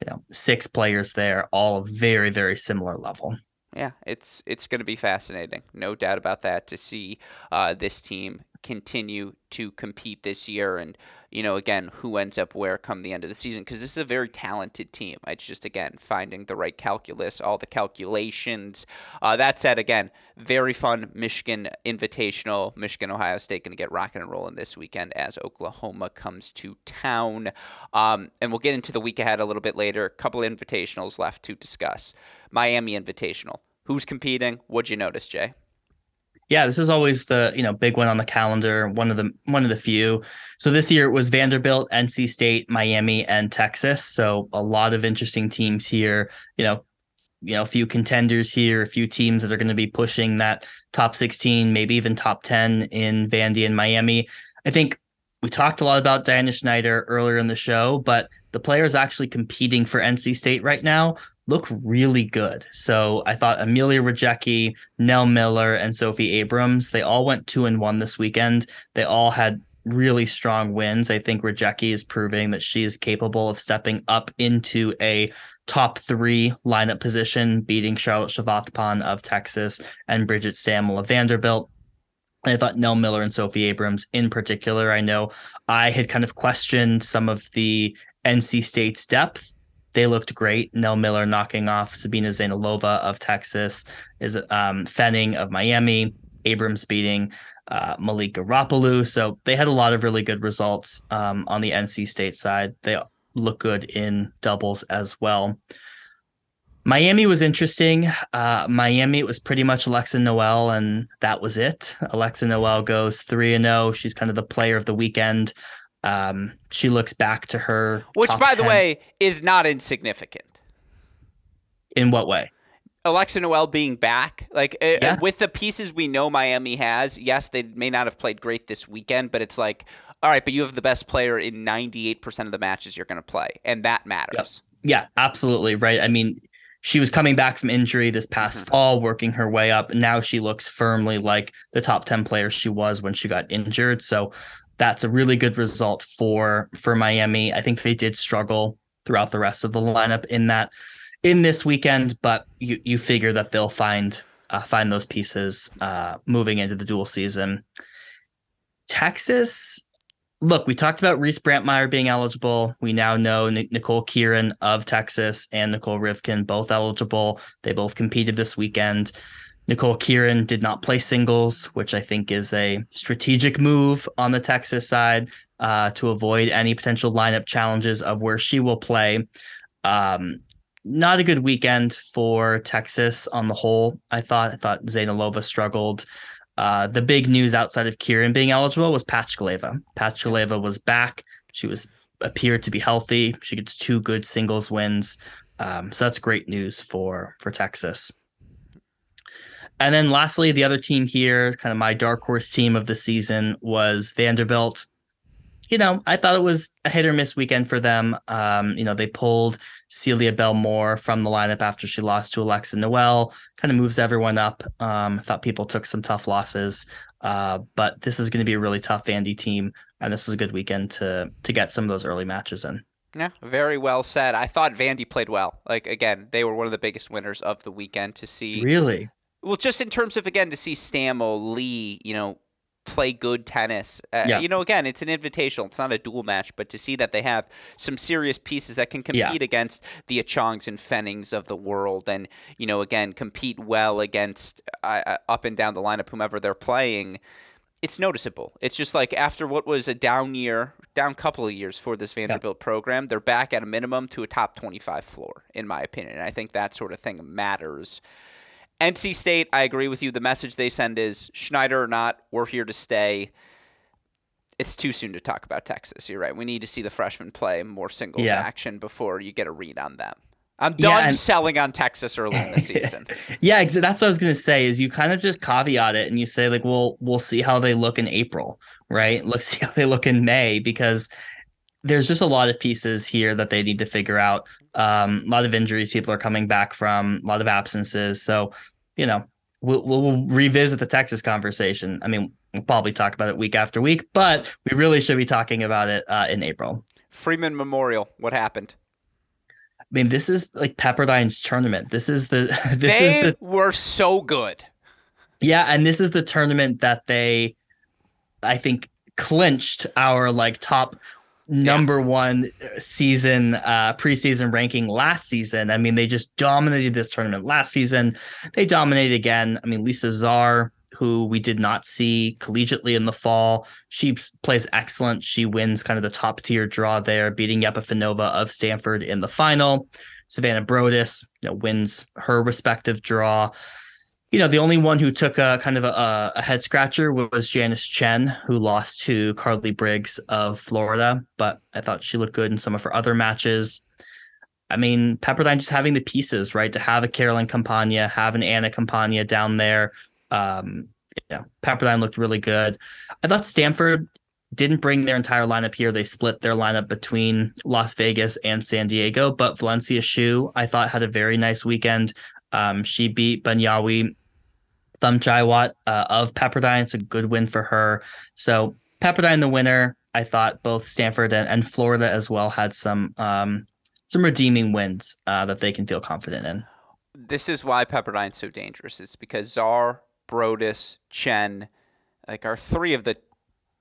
you know six players there, all very very similar level. yeah, it's it's going to be fascinating, no doubt about that, to see uh, this team continue to compete this year, and you know, again, who ends up where come the end of the season, because this is a very talented team. It's just again finding the right calculus, all the calculations. Uh, that said, again, very fun Michigan Invitational. Michigan Ohio State going to get rocking and rolling this weekend as Oklahoma comes to town, um, and we'll get into the week ahead a little bit later. A couple of invitationals left to discuss. Miami Invitational. Who's competing? What'd you notice, Jay? Yeah, this is always the you know big one on the calendar, one of the one of the few. So this year it was Vanderbilt, NC State, Miami, and Texas. So a lot of interesting teams here. You know, you know, a few contenders here, a few teams that are going to be pushing that top 16, maybe even top 10 in Vandy and Miami. I think we talked a lot about Diana Shnaider earlier in the show, but the players actually competing for NC State right now look really good. So I thought Amelia Rajecki, Nell Miller, and Sophie Abrams, they all went two and one this weekend. They all had really strong wins. I think Rajecki is proving that she is capable of stepping up into a top three lineup position, beating Charlotte Chavatipon of Texas and Bridget Stammel of Vanderbilt. I thought Nell Miller and Sophie Abrams in particular. I know I had kind of questioned some of the NC State's depth. They looked great. Nell Miller knocking off Sabina Zeynalova of Texas, is um, Pfennig of Miami, Abrams beating uh, Malika Rapolu. So they had a lot of really good results um, on the NC State side. They look good in doubles as well. Miami was interesting. Uh, Miami, it was pretty much Alexa Noel, and that was it. Alexa Noel goes 3 and 0. She's kind of the player of the weekend. Um, she looks back to her. Which, by the way, is not insignificant. in what way? Alexa Noel being back, like uh, Yeah. with the pieces we know Miami has, yes, they may not have played great this weekend, but it's like, all right, but you have the best player in 98% of the matches you're going to play, and that matters. Yeah, absolutely. Right. I mean, she was coming back from injury this past Mhm. fall, working her way up. Now she looks firmly like the top 10 player she was when she got injured. So that's a really good result for for Miami. I think they did struggle throughout the rest of the lineup in that in this weekend, but you you figure that they'll find uh, find those pieces uh, moving into the dual season. Texas, look, we talked about Reese Brantmeier being eligible. We now know Nic- Nicole Khirin of Texas and Nicole Rivkin both eligible. They both competed this weekend. Nicole Khirin did not play singles, which I think is a strategic move on the Texas side uh, to avoid any potential lineup challenges of where she will play. Um, not a good weekend for Texas on the whole. I thought. I thought Zeynalova struggled. Uh, the big news outside of Khirin being eligible was Patchkaleva. Patchkaleva was back. She was appeared to be healthy. She gets two good singles wins. Um, so that's great news for for Texas. And then lastly, the other team here, kind of my dark horse team of the season was Vanderbilt. You know, I thought it was a hit or miss weekend for them. Um, you know, they pulled Celia-Belle Mohr from the lineup after she lost to Alexa Noel, kind of moves everyone up. Um, I thought people took some tough losses. Uh, but this is going to be a really tough Vandy team, and this was a good weekend to to get some of those early matches in. Yeah, very well said. I thought Vandy played well. Like again, they were one of the biggest winners of the weekend to see. Really? Well, just in terms of again to see Stammel, Lee, you know, play good tennis. Uh, Yeah. You know, again, it's an invitational. It's not a dual match, but to see that they have some serious pieces that can compete Yeah. against the Achongs and Pfennigs of the world, and you know, again, compete well against uh, uh, up and down the lineup, whomever they're playing. it's noticeable. It's just like after what was a down year, down couple of years for this Vanderbilt yeah. program, they're back at a minimum to a top 25 floor, in my opinion. And I think that sort of thing matters. NC State, I agree with you. The message they send is Schneider or not, we're here to stay. It's too soon to talk about Texas. You're right. We need to see the freshmen play more singles yeah. action before you get a read on them. I'm done yeah, and- selling on Texas early in the season. yeah, that's what I was gonna say. Is you kind of just caveat it and you say like, well, we'll see how they look in April, right? Let's see how they look in May because there's just a lot of pieces here that they need to figure out. Um, a lot of injuries people are coming back from, a lot of absences. So, you know, we'll, we'll revisit the Texas conversation. I mean, we'll probably talk about it week after week, but we really should be talking about it uh, in April. Freeman Memorial, what happened? I mean, this is like Pepperdine's tournament. This is the this they is the, were so good. Yeah, and this is the tournament that they, I think, clinched our like top number yeah. one season uh preseason ranking last season. I mean, they just dominated this tournament last season. They dominated again. I mean, Lisa Zaar who we did not see collegiately in the fall. She plays excellent. She wins kind of the top tier draw there, beating Yepifanova of Stanford in the final. Savannah Broadus you know, wins her respective draw. You know, the only one who took a kind of a, a head scratcher was Janice Chen, who lost to Carly Briggs of Florida, but I thought she looked good in some of her other matches. I mean, Pepperdine just having the pieces, right? To have a Carolyn Campana, have an Anna Campana down there um, Pepperdine looked really good. I thought Stanford didn't bring their entire lineup here. They split their lineup between Las Vegas and San Diego, but Valencia Xu, I thought, had a very nice weekend. Um, she beat Banyawi Thumchaiwat uh, of Pepperdine. It's a good win for her. So Pepperdine, the winner. I thought both Stanford and, and Florida as well had some um, some redeeming wins uh, that they can feel confident in. This is why Pepperdine's so dangerous. It's because Zaar Broadus, Chen, like are three of the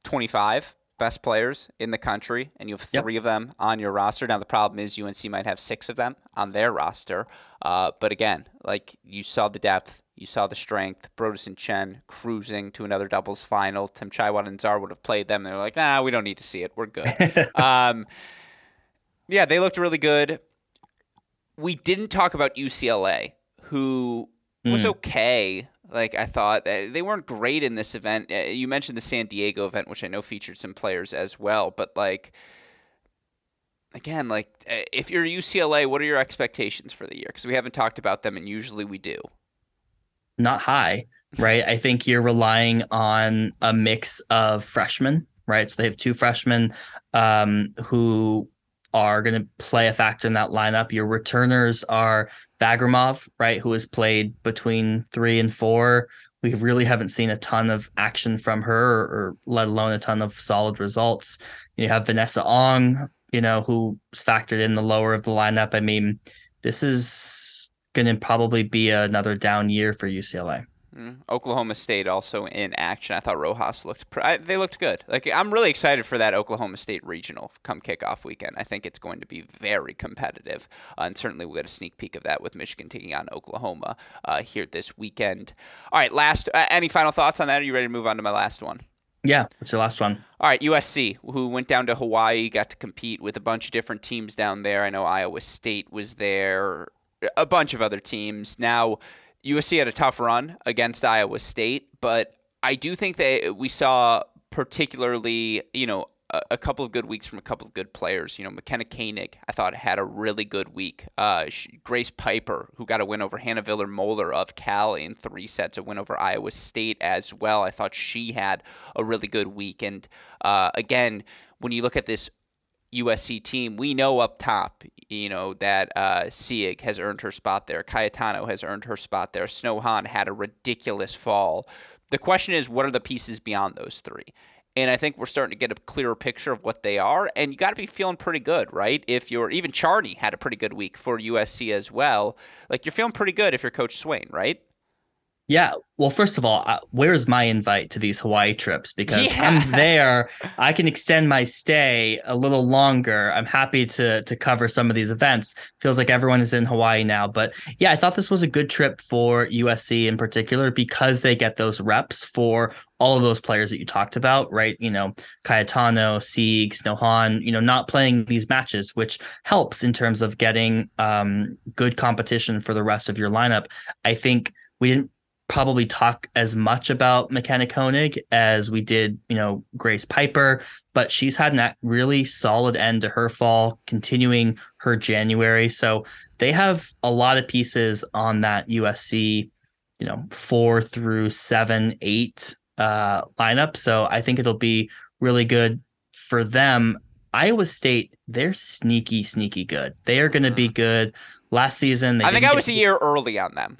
25 best players in the country, and you have three yep. of them on your roster. Now the problem is UNC might have six of them on their roster, uh, but again, like you saw the depth, you saw the strength. Broadus and Chen cruising to another doubles final. Thumchaiwat and Zaar would have played them. They're like, nah, we don't need to see it. We're good. um, yeah, they looked really good. We didn't talk about UCLA, who was mm. okay like I thought they weren't great in this event. Uh, you mentioned the San Diego event, which I know featured some players as well, but like again, like uh, if you're UCLA, what are your expectations for the year? Because we haven't talked about them, and usually we do. Not high, right? I think you're relying on a mix of freshmen, right? So they have two freshmen um, who are going to play a factor in that lineup. Your returners are Bagramov, right, who has played between three and four. We really haven't seen a ton of action from her, or, or let alone a ton of solid results. You have Vanessa Ong, you know, who's factored in the lower of the lineup. I mean, this is going to probably be another down year for UCLA. Mm. Oklahoma State also in action. I thought Rojas looked. Pr- I, they looked good. Like I'm really excited for that Oklahoma State regional come kickoff weekend. I think it's going to be very competitive, uh, and certainly we'll get a sneak peek of that with Michigan taking on Oklahoma uh, here this weekend. All right, last. Uh, any final thoughts on that? Are you ready to move on to my last one? Yeah, what's your last one? All right, USC, who went down to Hawaii, got to compete with a bunch of different teams down there. I know Iowa State was there, a bunch of other teams. Now USC had a tough run against Iowa State, but I do think that we saw particularly, you know, a, a couple of good weeks from a couple of good players. You know, McKenna Koenig, I thought had a really good week. Uh, she, Grace Piper, who got a win over Hannah Viller Moeller of Cal in three sets, a win over Iowa State as well. I thought she had a really good week. And uh, again, when you look at this USC team, we know up top, you know, that uh, Sieg has earned her spot there. Cayetano has earned her spot there. Snow Han had a ridiculous fall. The question is, what are the pieces beyond those three? And I think we're starting to get a clearer picture of what they are. And you got to be feeling pretty good, right? If you're even Charney had a pretty good week for USC as well. Like you're feeling pretty good if you're Coach Swain, right? Yeah. Well, first of all, uh, where's my invite to these Hawaii trips? Because Yeah. I'm there. I can extend my stay a little longer. I'm happy to to cover some of these events. Feels like everyone is in Hawaii now. But yeah, I thought this was a good trip for USC in particular because they get those reps for all of those players that you talked about, right? You know, Cayetano, Siegs, Nohan, you know, not playing these matches, which helps in terms of getting um, good competition for the rest of your lineup. I think we didn't probably talk as much about McKenna Koenig as we did, you know, Grace Piper, but she's had a really solid end to her fall, continuing her January. So they have a lot of pieces on that USC, you know, four through seven, eight uh, lineup. So I think it'll be really good for them. Iowa State, they're sneaky, sneaky good. They are going to be good. Last season, they I think I was a year early on them.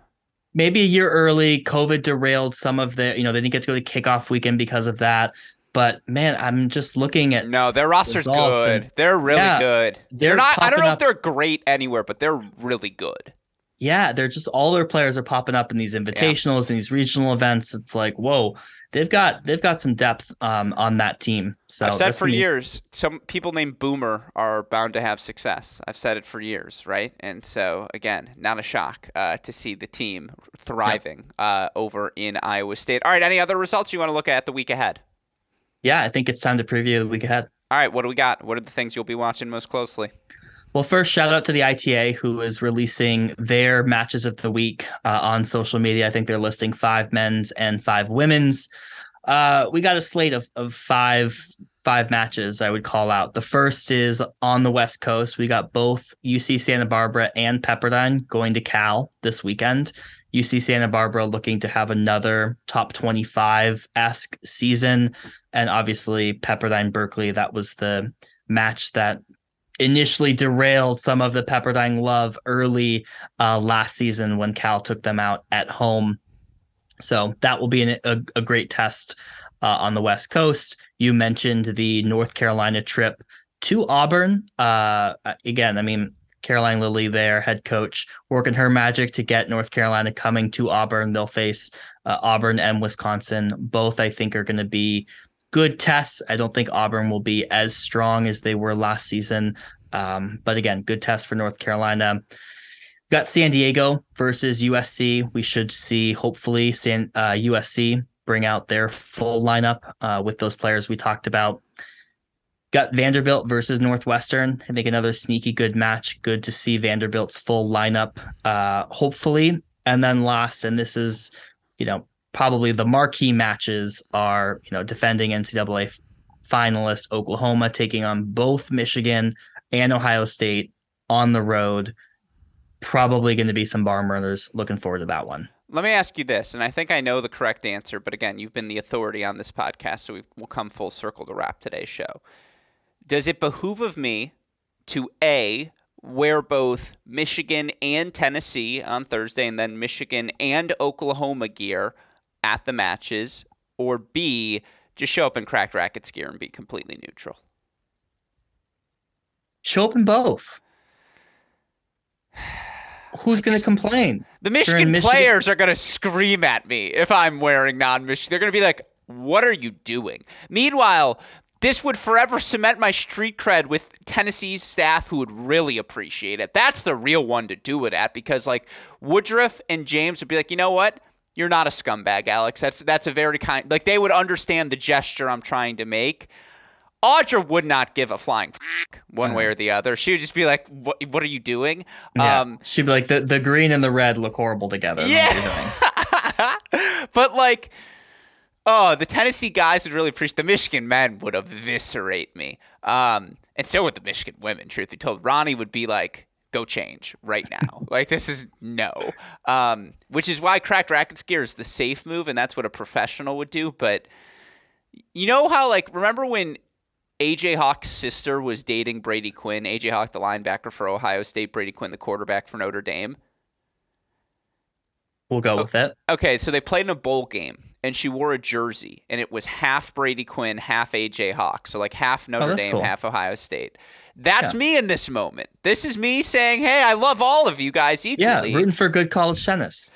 Maybe a year early. COVID derailed some of the, you know, they didn't get to go to kickoff weekend because of that. But man, I'm just looking at No, their roster's good. and- they're really Yeah, good. They're, they're not. I don't know up- if they're great anywhere, but they're really good. Yeah, they're just all their players are popping up in these invitationals and these regional events. It's like, whoa, they've got they've got some depth um on that team. So I've said for years, some people named Boomer are bound to have success. I've said it for years, right? And so again, not a shock uh, to see the team thriving uh, over in Iowa State. All right, any other results you want to look at the week ahead? Yeah, I think it's time to preview the week ahead. All right, what do we got? What are the things you'll be watching most closely? Well, first, shout out to the ITA who is releasing their matches of the week uh, on social media. I think they're listing five men's and five women's. Uh, we got a slate of, of five five matches I would call out. The first is on the West Coast. We got both UC Santa Barbara and Pepperdine going to Cal this weekend. UC Santa Barbara looking to have another top 25 esque season. And obviously, Pepperdine Berkeley, that was the match that initially derailed some of the Pepperdine love early uh, last season when Cal took them out at home. So that will be an, a, a great test uh, on the West Coast. You mentioned the North Carolina trip to Auburn. Uh, again, I mean, Caroline Lilly, their head coach, working her magic to get North Carolina coming to Auburn. They'll face uh, Auburn and Wisconsin. Both, I think, are going to be good tests. I don't think Auburn will be as strong as they were last season. Um, but again, good test for North Carolina. Got San Diego versus USC. We should see, hopefully, San uh, USC bring out their full lineup uh, with those players we talked about. Got Vanderbilt versus Northwestern. I think another sneaky good match. Good to see Vanderbilt's full lineup, uh, hopefully. And then last, and this is, you know, probably the marquee matches are, you know, defending NCAA finalist Oklahoma taking on both Michigan and Ohio State on the road. Probably going to be some barn burners. Looking forward to that one. Let me ask you this, and I think I know the correct answer, but again, you've been the authority on this podcast, so we will come full circle to wrap today's show. Does it behoove of me to A, wear both Michigan and Tennessee on Thursday, and then Michigan and Oklahoma gear at the matches, or B, just show up in Cracked Racquets gear and be completely neutral? Show up in both. Who's going to complain? The Michigan, Michigan- players are going to scream at me if I'm wearing non Michigan. They're going to be like, what are you doing? Meanwhile, this would forever cement my street cred with Tennessee's staff who would really appreciate it. That's the real one to do it at because, like, Woodruff and James would be like, you know what? You're not a scumbag, Alex. That's that's a very kind. Like they would understand the gesture I'm trying to make. Audra would not give a flying f- one way or the other. She would just be like, "What? What are you doing?" Yeah. Um, She'd be like, the, the green and the red look horrible together. What Yeah. doing? but like, oh, the Tennessee guys would really appreciate. The Michigan men would eviscerate me, um, and so would the Michigan women. Truth be told, Ronni would be like, "Go change right now." like this is no, um, which is why Cracked Racquets gear is the safe move, and that's what a professional would do. But you know how like remember when AJ Hawk's sister was dating Brady Quinn? AJ Hawk, the linebacker for Ohio State, Brady Quinn, the quarterback for Notre Dame. We'll go with that. Okay, so they played in a bowl game, and she wore a jersey, and it was half Brady Quinn, half AJ Hawk. So like half oh, Notre Oh, Dame, cool. half Ohio State. That's Yeah. me in this moment. This is me saying, "Hey, I love all of you guys equally." Yeah, equally." rooting for good college tennis.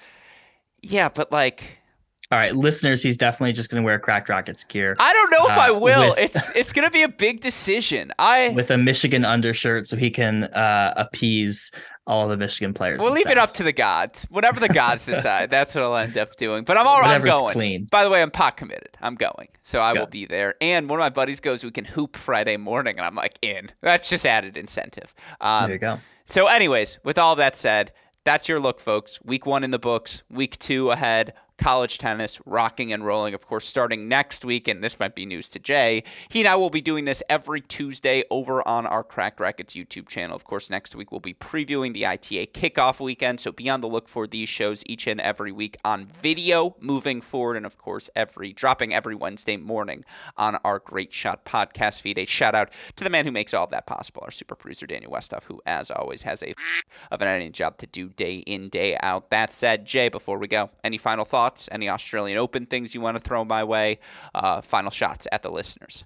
Yeah, but like all right, listeners, he's definitely just going to wear Cracked Racquets gear. I don't know if uh, I will. With, it's it's going to be a big decision. I with a Michigan undershirt, so he can uh, appease all the Michigan players. We'll leave stuff. it up to the gods. Whatever the gods decide, that's what I'll end up doing. But I'm all right. I'm going. Clean. By the way, I'm pot committed. I'm going, so I will be there. And one of my buddies goes, "We can hoop Friday morning," and I'm like, "In." That's just added incentive. Um, there you go. So, anyways, with all that said, that's your look, folks. Week one in the books. Week two ahead college tennis rocking and rolling, of course, starting next week. And this might be news to Jay. He and I will be doing this every Tuesday over on our Cracked Racquets YouTube channel. Of course, next week we'll be previewing the ITA kickoff weekend. So be on the look for these shows each and every week on video moving forward. And of course, every dropping every Wednesday morning on our Great Shot podcast feed. A shout out to the man who makes all of that possible, our super producer, Daniel Westoff, who, as always, has a of an editing job to do day in, day out. That said, Jay, before we go, any final thoughts? Thoughts? Any Australian Open things you want to throw my way? Uh, final shots at the listeners.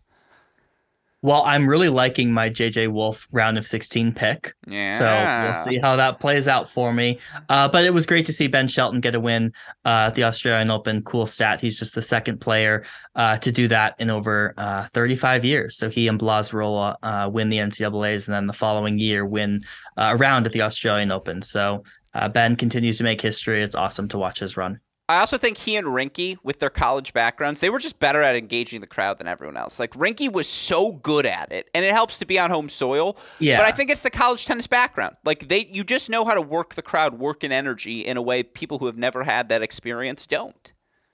Well, I'm really liking my JJ Wolf round of 16 pick. Yeah. So we'll see how that plays out for me. Uh, but it was great to see Ben Shelton get a win uh, at the Australian Open. Cool stat. He's just the second player uh, to do that in over uh, 35 years. So he and Blaž Rola uh, win the NCAAs and then the following year win uh, a round at the Australian Open. So Ben continues to make history. It's awesome to watch his run. I also think he and Rinky, with their college backgrounds, they were just better at engaging the crowd than everyone else. Like Rinky was so good at it, and it helps to be on home soil. Yeah. But I think it's the college tennis background. Like they, you just know how to work the crowd, work in energy in a way people who have never had that experience don't.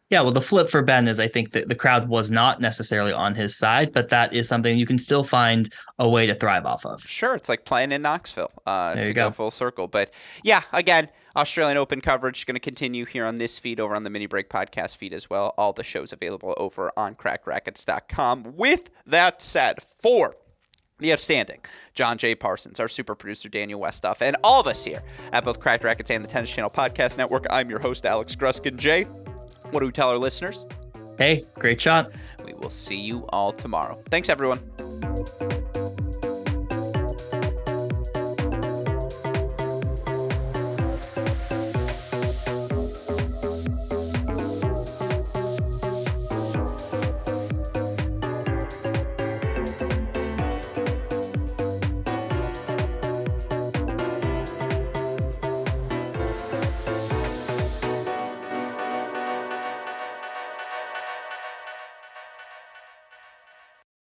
Yeah, well, the flip for Ben is I think that the crowd was not necessarily on his side, but that is something you can still find a way to thrive off of. Sure, it's like playing in Knoxville uh, there to go. go full circle. But yeah, again, Australian Open coverage is going to continue here on this feed over on the Mini Break podcast feed as well. All the shows available over on crackedracquets.com. With that said, for the outstanding John J. Parsons, our super producer Daniel Westoff, and all of us here at both Cracked Racquets and the Tennis Channel Podcast Network. I'm your host, Alex Gruskin. Jay, what do we tell our listeners? Hey, great shot. We will see you all tomorrow. Thanks, everyone.